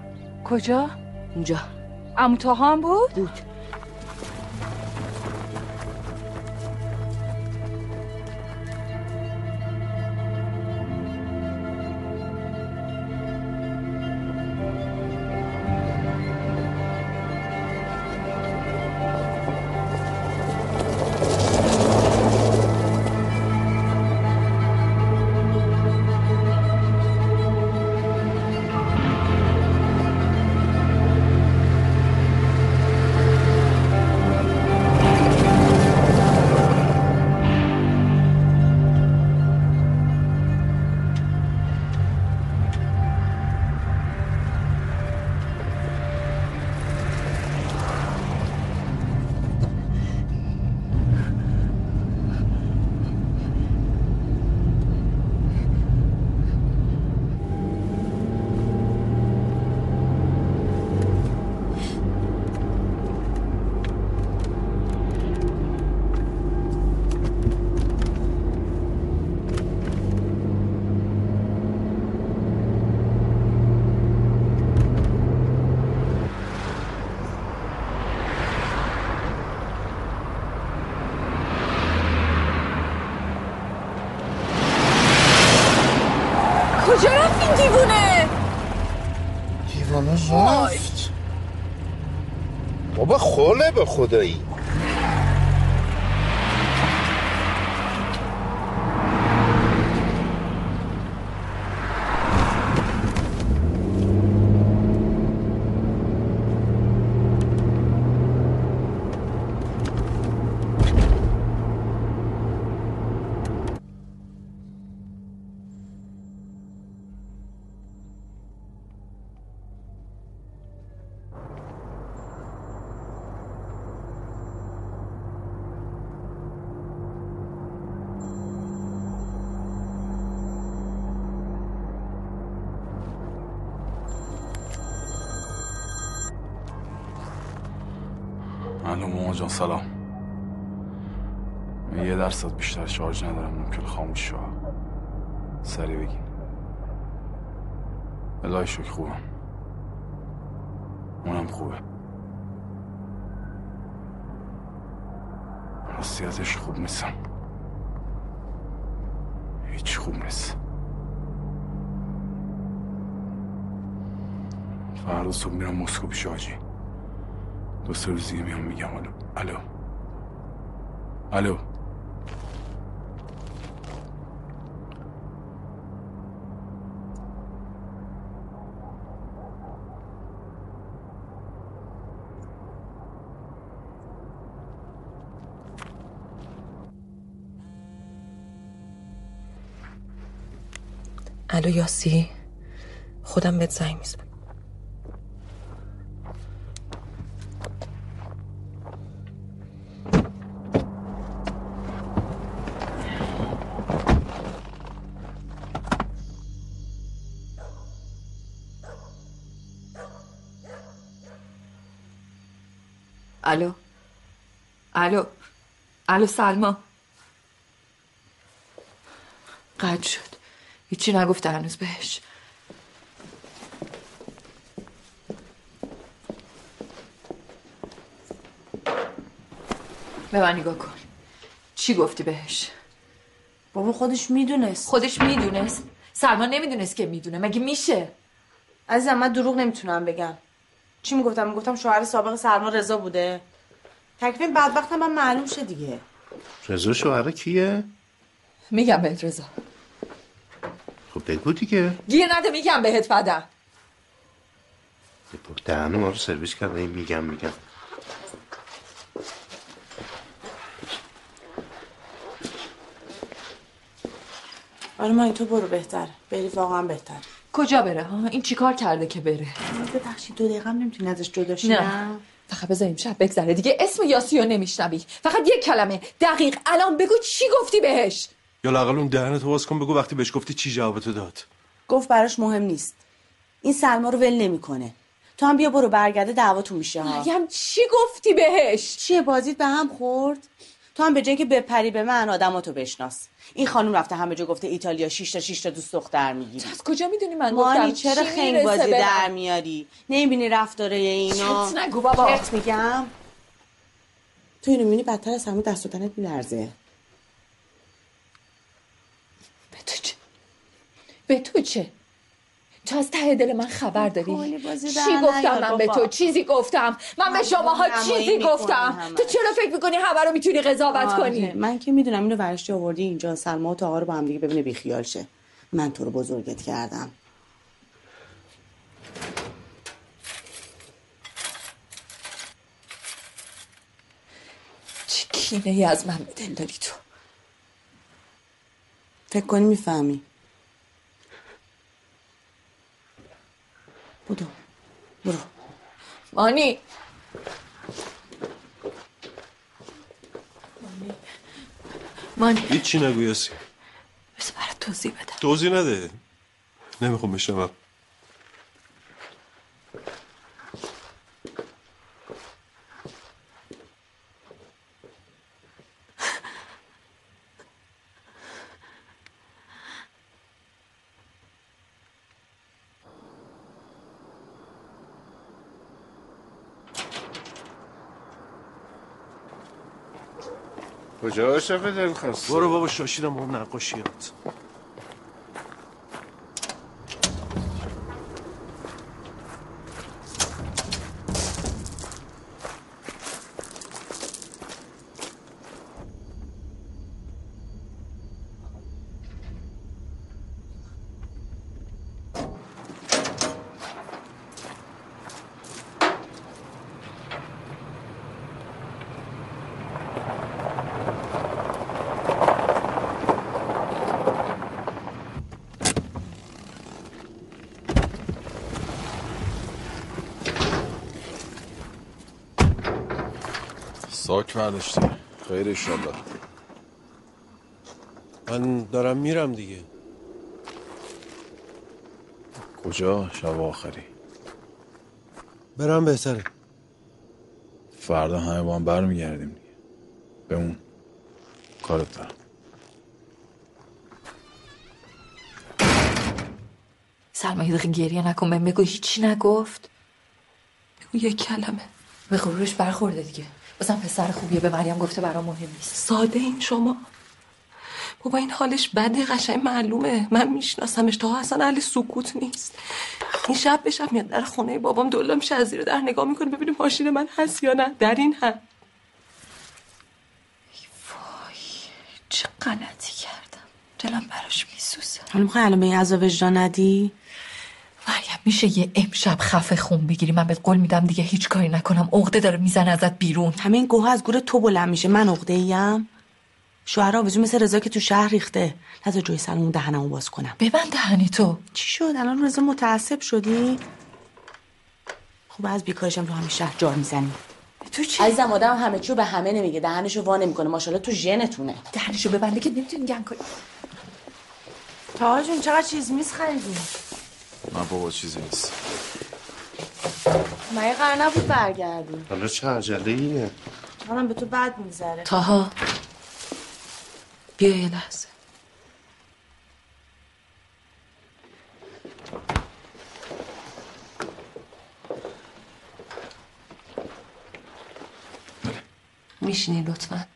کجا؟ اونجا تاها هم بود؟ بود. کجا رفت این دیوونه؟ دیوانه. رفت. بابا خوله به خدایی. درصد بیشتر شارژ ندارم ممکن خاموش شو. سریع بگین الهی شکر خوبم. اونم خوبه. راستیتش خوب نیستم هیچ خوب نیست. فردا صبح میرم مسکو پیش حاجی. دو سه روز دیگه میام میگم. الو الو. الو. الو یاسی. خودم بهت زنگ می‌زنم. الو. الو. الو سلما قد شد. هیچی نگفته هنوز بهش. به من نگاه کن. چی گفتی بهش؟ بابا خودش می‌دونست. خودش می‌دونست؟ سلمان نمی‌دونست که می‌دونه. مگه میشه؟ عزیزم من دروغ نمی‌تونم بگم. چی می‌گفتم؟ می‌گفتم شوهر سابق سلمان رضا بوده. تکلیف بدبختم من معلوم شه دیگه. رضا شوهر کیه؟ میگم بهت رضا. خب بگو دیگه. گیر نده میگم بهت دهن ما رو سرویس کرده این میگم میگم. آره ما این تو برو بهتر. بری واقعا بهتر. کجا بره؟ ها این چیکار کرده که بره؟ ببخشید دو دقیقه هم نمی‌تونی ازش جدا شی نه. فقط بذاریم شب بگذره. دیگه اسم یاسی رو نمیشنوی. فقط یک کلمه. دقیق. الان بگو چی گفتی بهش؟ یا لاقل اون دهنتو باز کن بگو وقتی بهش گفتی چی جوابتو داد. گفت براش مهم نیست. این سلما رو ول نمی‌کنه. تو هم بیا برو برگرده دعواتون میشه ها. مریم چی گفتی بهش؟ چیه بازیت به هم خورد؟ تو هم به جای که بپری به من آدماتو بشناس. این خانم رفته همه جا گفته ایتالیا شش تا شش تا دوست دختر می‌گیری از کجا می‌دونی من مانی گفتم چرا خنگ بازی؟ در میاری؟ نمی‌بینی رفتاره اینا؟ چرت نگو بابا. میگم. تو اینو می‌بینی بدتر از همه دست و تنت میلرزه به تو چه؟ به تو چه؟ تو از ته دل من خبر داری چی گفتم من به. تو؟ چیزی گفتم. من به من شماها راهنمایی چیزی گفتم. تو چرا فکر می‌کنی همه رو می‌تونی قضاوت آره، کنی؟ من که می‌دونم اینو ورشتی آوردی اینجا. سلما و تاها رو با هم دیگه ببینه بیخیال شه. من تو رو بزرگت کردم. چه کینه ای از من به دل داری تو؟ فکر کنی می‌فهمی. بودو برو. مانی. مانی. هیچی نگو یاسی. بس برات توضیح بدم توضیح نده. نمی‌خوام بشنوم. کجا عاشق دل خواسته برو بابا شاشیدم اون نقاشیات برداشتی خیر ایشالله من دارم میرم دیگه. کجا؟ شب آخری. برم بهتره. فردا همه با هم برمیگردیم دیگه. بمون. کارت دارم. سلما یه دقیقه گریه نکن. بهم بگو هیچی نگفت. بگو یک کلمه. به غرورش برخورده دیگه. بازم پسر خوبیه به مریم گفته برام مهم نیست. ساده این شما. بابا این حالش بده قشنگ معلومه. من میشناسمش. تا اصلا اهل سکوت نیست. این شب به شب میاد در خونه بابام دولا میشه از زیر در نگاه می‌کنه ببینه ماشین من هست یا نه. در این هم چه غلطی کردم. دلم براش میسوزه. حالا می‌خوای الان به این عذاب وجدان ندی؟ مریم میشه یه امشب خفه خون بگیری. من بهت قول میدم دیگه هیچ کاری نکنم. عقده داره می‌زنه ازت بیرون. همه این گوه از گور تو بلند میشه. من عقده ایم. شوهر آویزون مثل رضا که تو شهر ریخته. نذار جوی سلمون دهنمو باز کنم. ببند دهنی تو. چی شد؟ الان رضا متعصب شدی؟ خب از بیکارشم تو همین شهر جار می‌زنی. تو چی؟ عزیزم آدم همه چیو به همه نمیگه. دهنشو وا نمی‌کنه. ماشاءالله تو ژنتونه. دهنشو ببنده که نمی‌تونی گن کنی. تاها جون چقدر چیز میز خریدی نه بابا چیزی نیست. مگه قرار نبود برگردی حالا چه عجله ایه منم به تو بد می‌ذاره تاها بیا یه لحظه. میشینی لطفا؟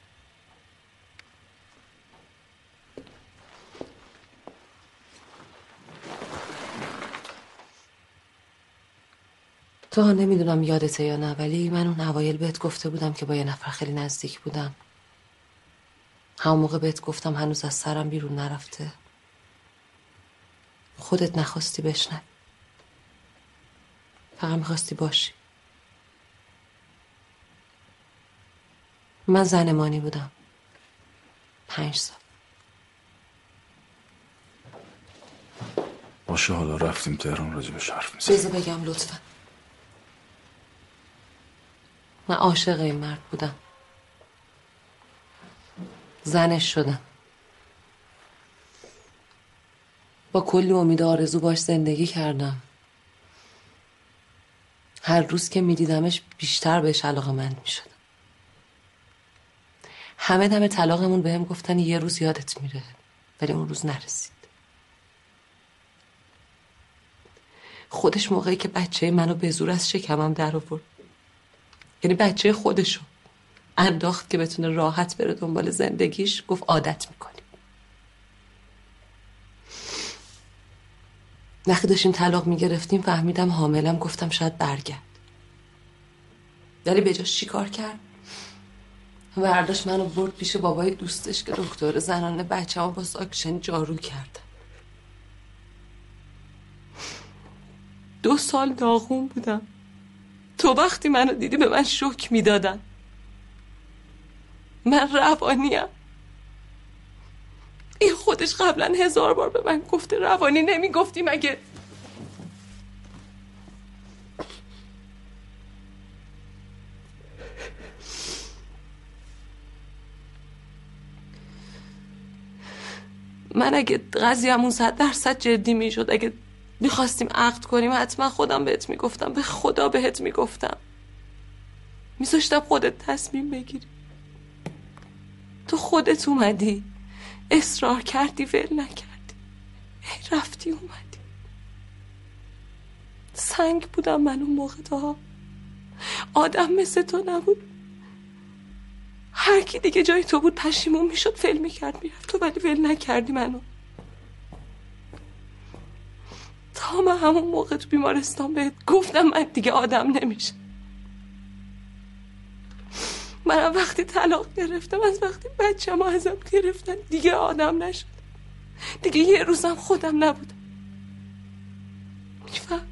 تو نمی‌دونم یادته یا نه ولی من اون اوایل بهت گفته بودم که با یه نفر خیلی نزدیک بودم. همون موقع بهت گفتم هنوز از سرم بیرون نرفته. خودت نخواستی بشنوی. فقط می‌خواستی باشی. من زنمانی بودم. پنج سال. باشه حالا رفتیم تهران راجبش حرف می‌زنیم. بگم لطفا. من عاشق این مرد بودم. زنش شدم. با کلی امید آرزو باش زندگی کردم. هر روز که میدیدمش بیشتر بهش علاقه مند می‌شدم. همه دم طلاقمون بهم گفتن یه روز یادت میره ولی اون روز نرسید. خودش موقعی که بچه منو به زور از شکمم در آورد. یعنی بچه خودشو انداخت که بتونه راحت بره دنبال زندگیش گفت عادت می‌کنی وقتی داشتیم طلاق می‌گرفتیم فهمیدم حاملم گفتم شاید برگرد. ولی به جاش چیکار کرد؟ برداشت منو برد پیش بابای دوستش که دکتر زنانه بچه با ساکشن جارو کرد دو سال داغون بودم. تو وقتی منو دیدی به من شک می‌دادن. من روانیم. این خودش قبلا هزار بار به من گفته روانی نمی‌گفتی مگه؟ من اگه قضیهمون صد درصد جدی می‌شد اگه می‌خواستیم عقد کنیم حتما خودم بهت می‌گفتم به خدا بهت می‌گفتم. میذاشتم خودت تصمیم بگیری. تو خودت اومدی اصرار کردی ول نکردی. ای رفتی اومدی. سنگ بودم من اون موقع تا آدم مثل تو نبود. هر کی دیگه جای تو بود پشیمون می‌شد فیل می‌کرد می‌رفت. تو ولی ول نکردی منو. تا من همون موقع تو بیمارستان بهت گفتم من دیگه آدم نمیشه. منم وقتی طلاق گرفتم از وقتی بچه ما ازم گرفتن دیگه آدم نشد. دیگه یه روزم خودم نبودم. میفهم؟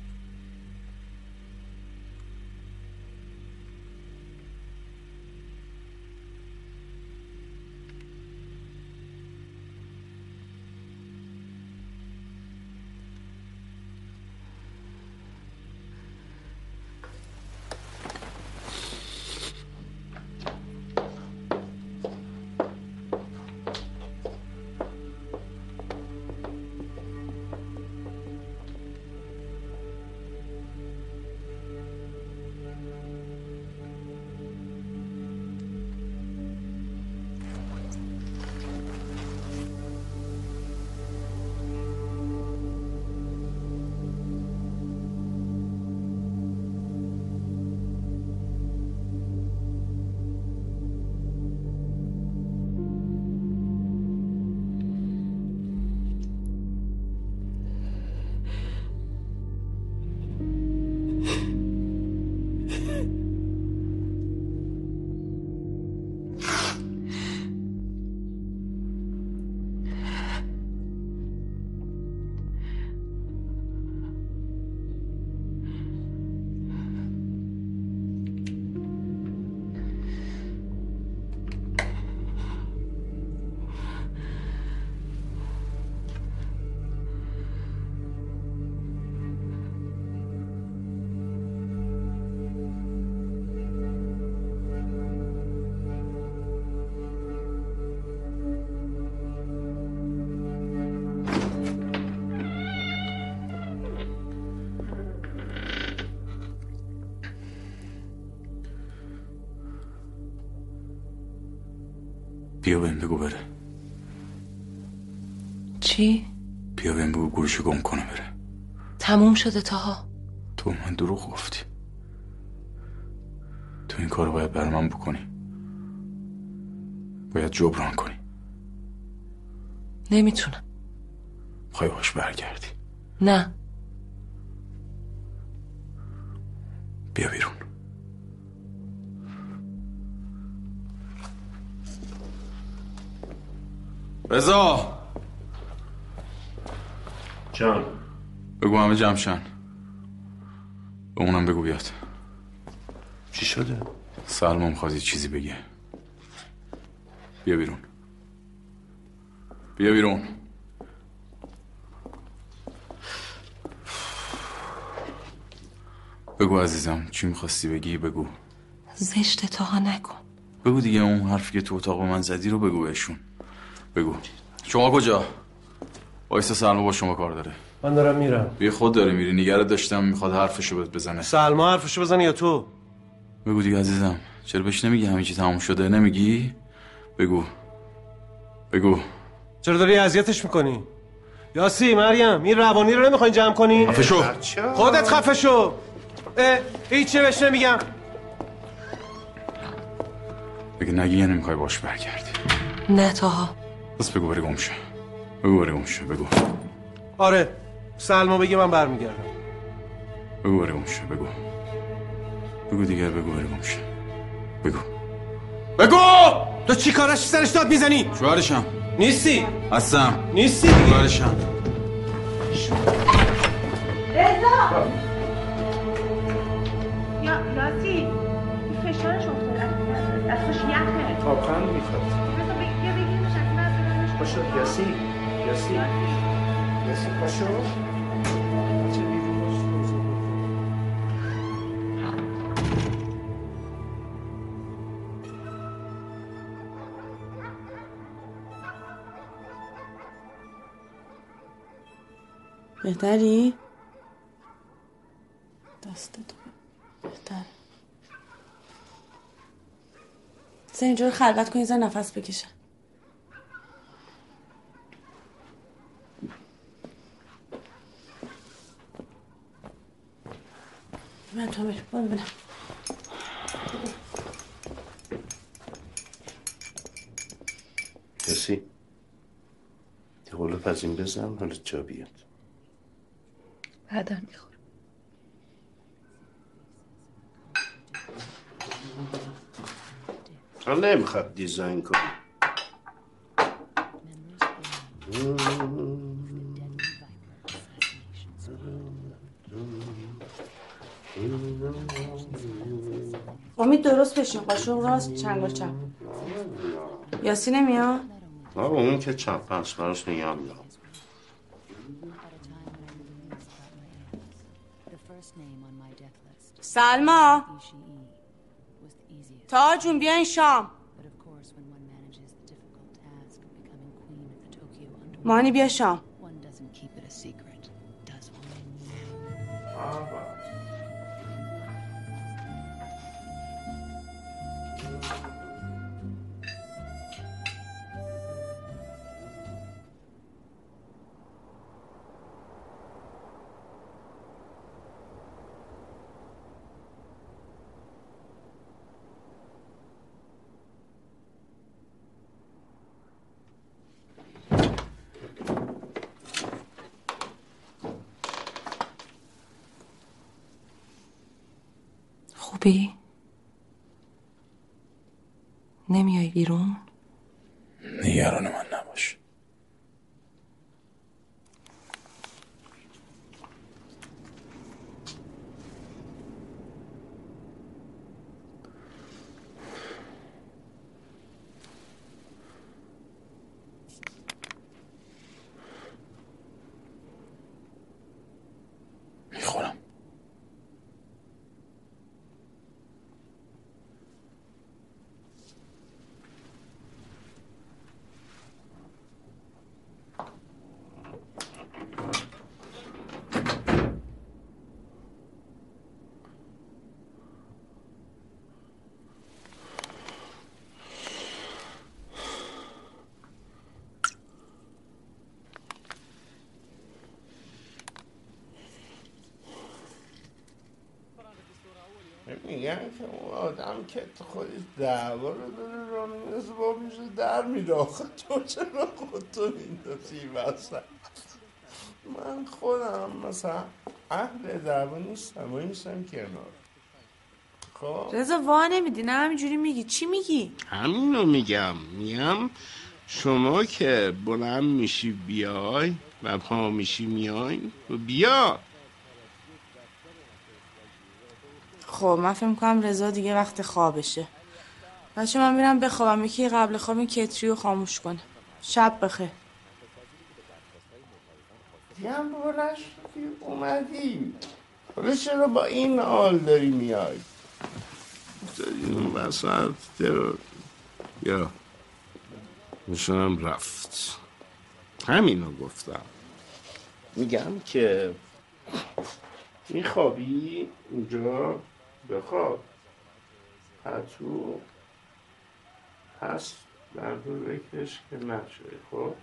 بیا بهم بگو بره چی؟ بیا بهم بگو گورشو گم کنه بره. تموم شده تاها. تو من دروغ گفتی. تو این کارو باید بر من بکنی. باید جبران کنی. نمی‌تونم. خواهی باش برگردی. نه. بیا بیرون. رضا. جان. بگو همه جمشن به اونم بگو بیاد. چی شده؟ سلمان یه چیزی بگه. بیا بیرون. بیا بیرون. بگو عزیزم چی می‌خواستی بگی؟ بگو. زشت تاها نکن. بگو دیگه اون حرفی که تو اتاق من زدی رو بگو بهشون. بگو. شما کجا؟ وایسا سلما با شما کار داره. من دارم میرم. بیا خود داری میری. نگرت داشتم می‌خواد حرفشو بهت بزنه. سلما حرفشو بزنه یا تو؟ بگو دیگه عزیزم. چرا بهش نمیگی همه چی تموم شده؟ نمیگی؟ بگو. بگو. چرا داری اذیتش می‌کنی؟ یاسی مریم این روانی رو نمی‌خواین جمع کنی؟ خفه شو. خودت خفه شو. اه، هیچی بهش نمیگم. بگه نگی یا نمی‌خوای باش برگردی. نه تاها. بس بگو بره گمشه بگو بره گمشه بگو. آره سلما بگی من برمیگردم. بگو بره گمشه بگو. بگو دیگه بگو بره گمشه بگو. بگو! تو چی کارش سرش داد می‌زنی؟ شوهرشم نیستی؟ هستم. نیستی شوهرشم رضا! یا یاسی این فشارش افتاده. دستش یخه. تاپخند می‌خواد؟ پاشو یاسی یاسی یاسی پاشو بچه بیرون باش. بهتری؟ دست تو. بهتر. سه اینجور خلوت کن یه نفس بکشه. من تو بریم برو ببینم یاسی یه قول پزین بزن حالت جا بیاد بعدم می‌خورم حالا نمی‌خواد دیزاین کنی امید درست بشین. قاشق راست چنگل چپ؟ یاسی نمیاد آقا اون که چپ هست براش نگه میدارم سلما! تا جون بیاین شام. مانی بیا شام. آدم که تو خودش دعوا رو داره را میندازه با میشه در میره. آخه تو چرا خودتو میندازی وسط؟ من خودم مثلا اهل دعوا نیستم و نیستم کنار. خب. رضا وا نمیدی نه همینجوری میگی. چی میگی؟ همینو میگم. میگم شما که بلند میشی بیای و پا میشی میای و بیا خب من فکر می‌کنم رضا دیگه وقت خوابشه. بچه من میرم بخوابم. یکی قبل خواب این کتری رو خاموش کنه. شب بخیر. هم بلند شدی اومدی. حالا چرا با این حال داری میای؟ اون وسط درو یا نشونم رفت. همینو گفتم. میگم که میخوابی؟ اونجا بخواب. پتو هست در بکش که نشه خب؟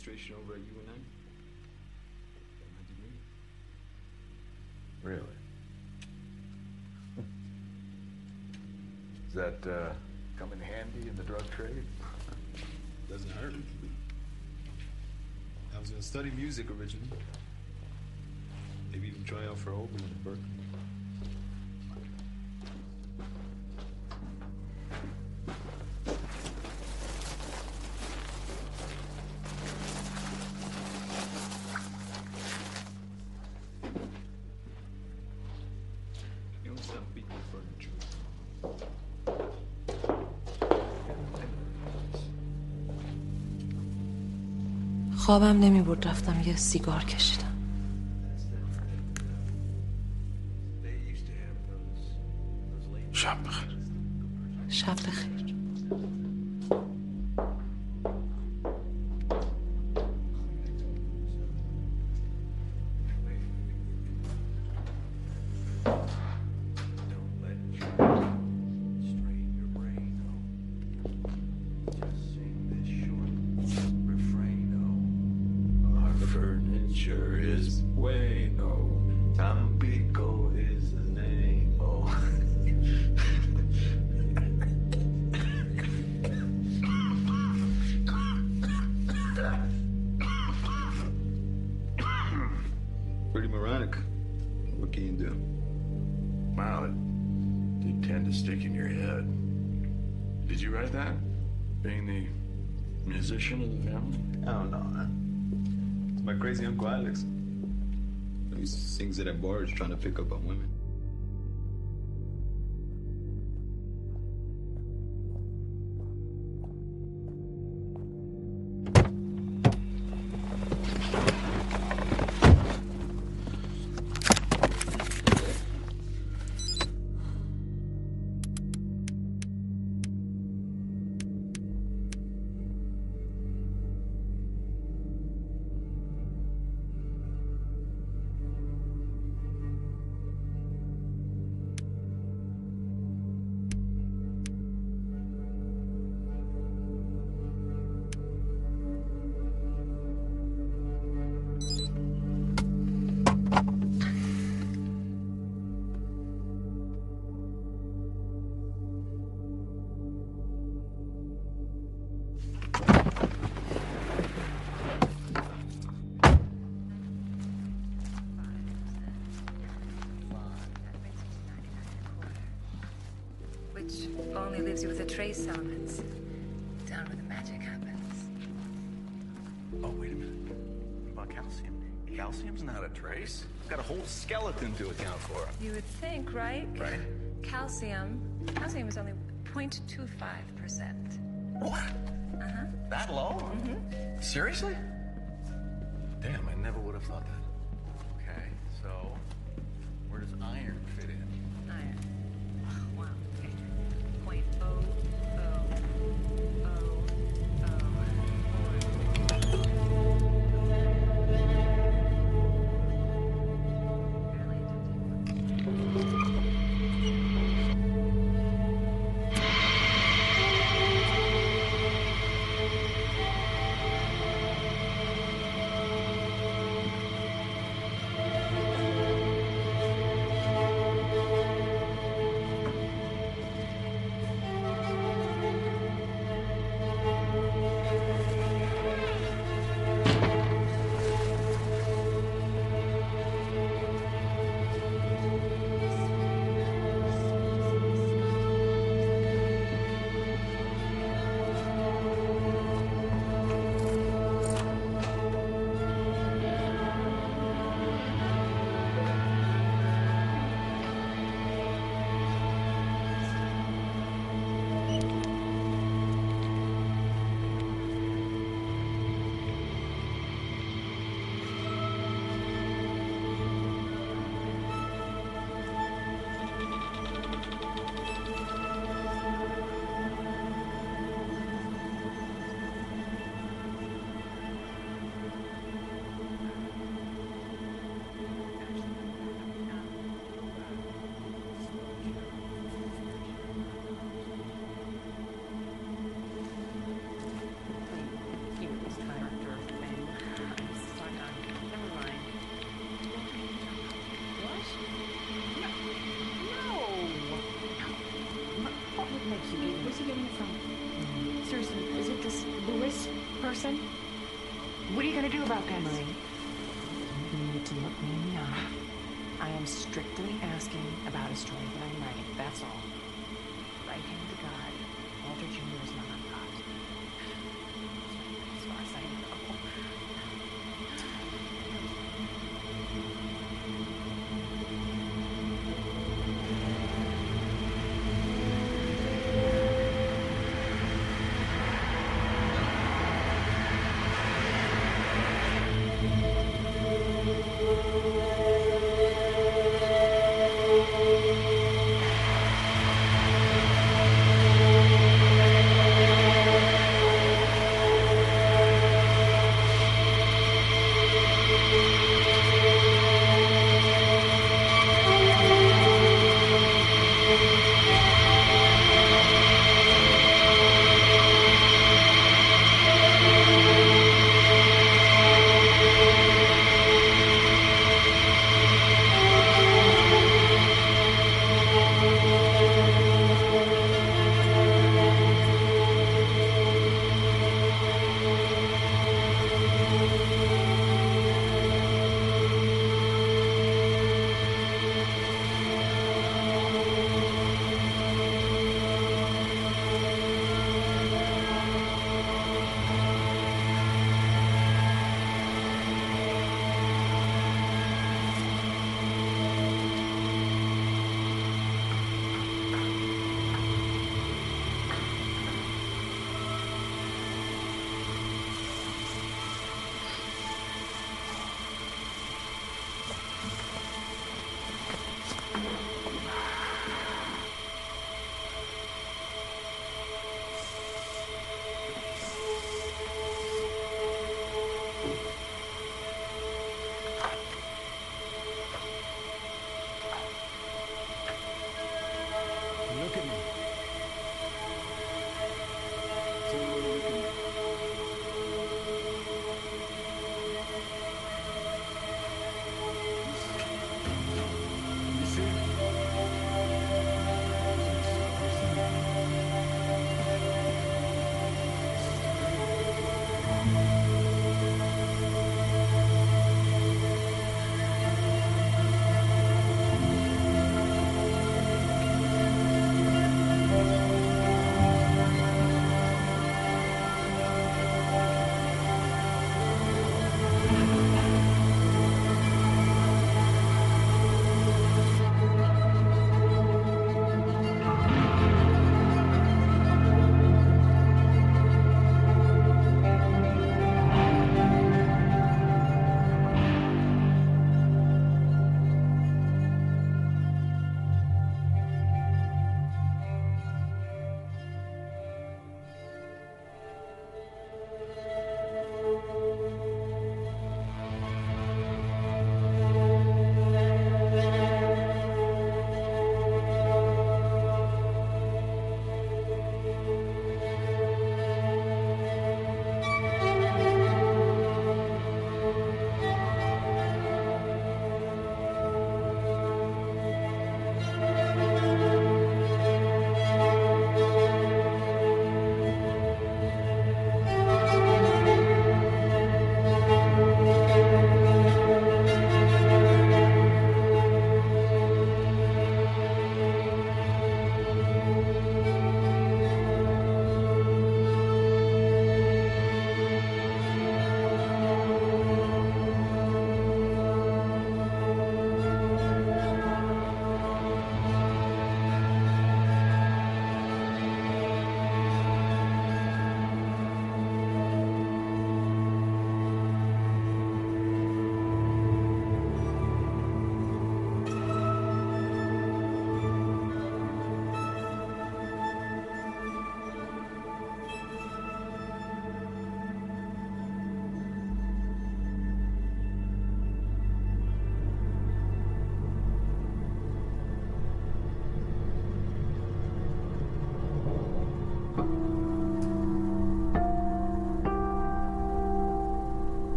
Administration over at UNM. My degree. Really? Does that uh, come in handy in the drug trade? Doesn't hurt. I was gonna study music originally. Maybe even try out for Oberlin at Berkeley. خوابم نمی برد رفتم یه سیگار کشیدم. Bars trying to pick up on women. you with a trace, elements, Down where the magic happens. Oh, wait a minute. What about calcium? Calcium's not a trace. It's got a whole skeleton to account for. You would think, right? Right. Calcium. Calcium is only 0.25%. What? Uh-huh. That low? Mm-hmm. Seriously? Damn, I never would have thought that. I'm strictly asking about a story that I'm writing, that's all.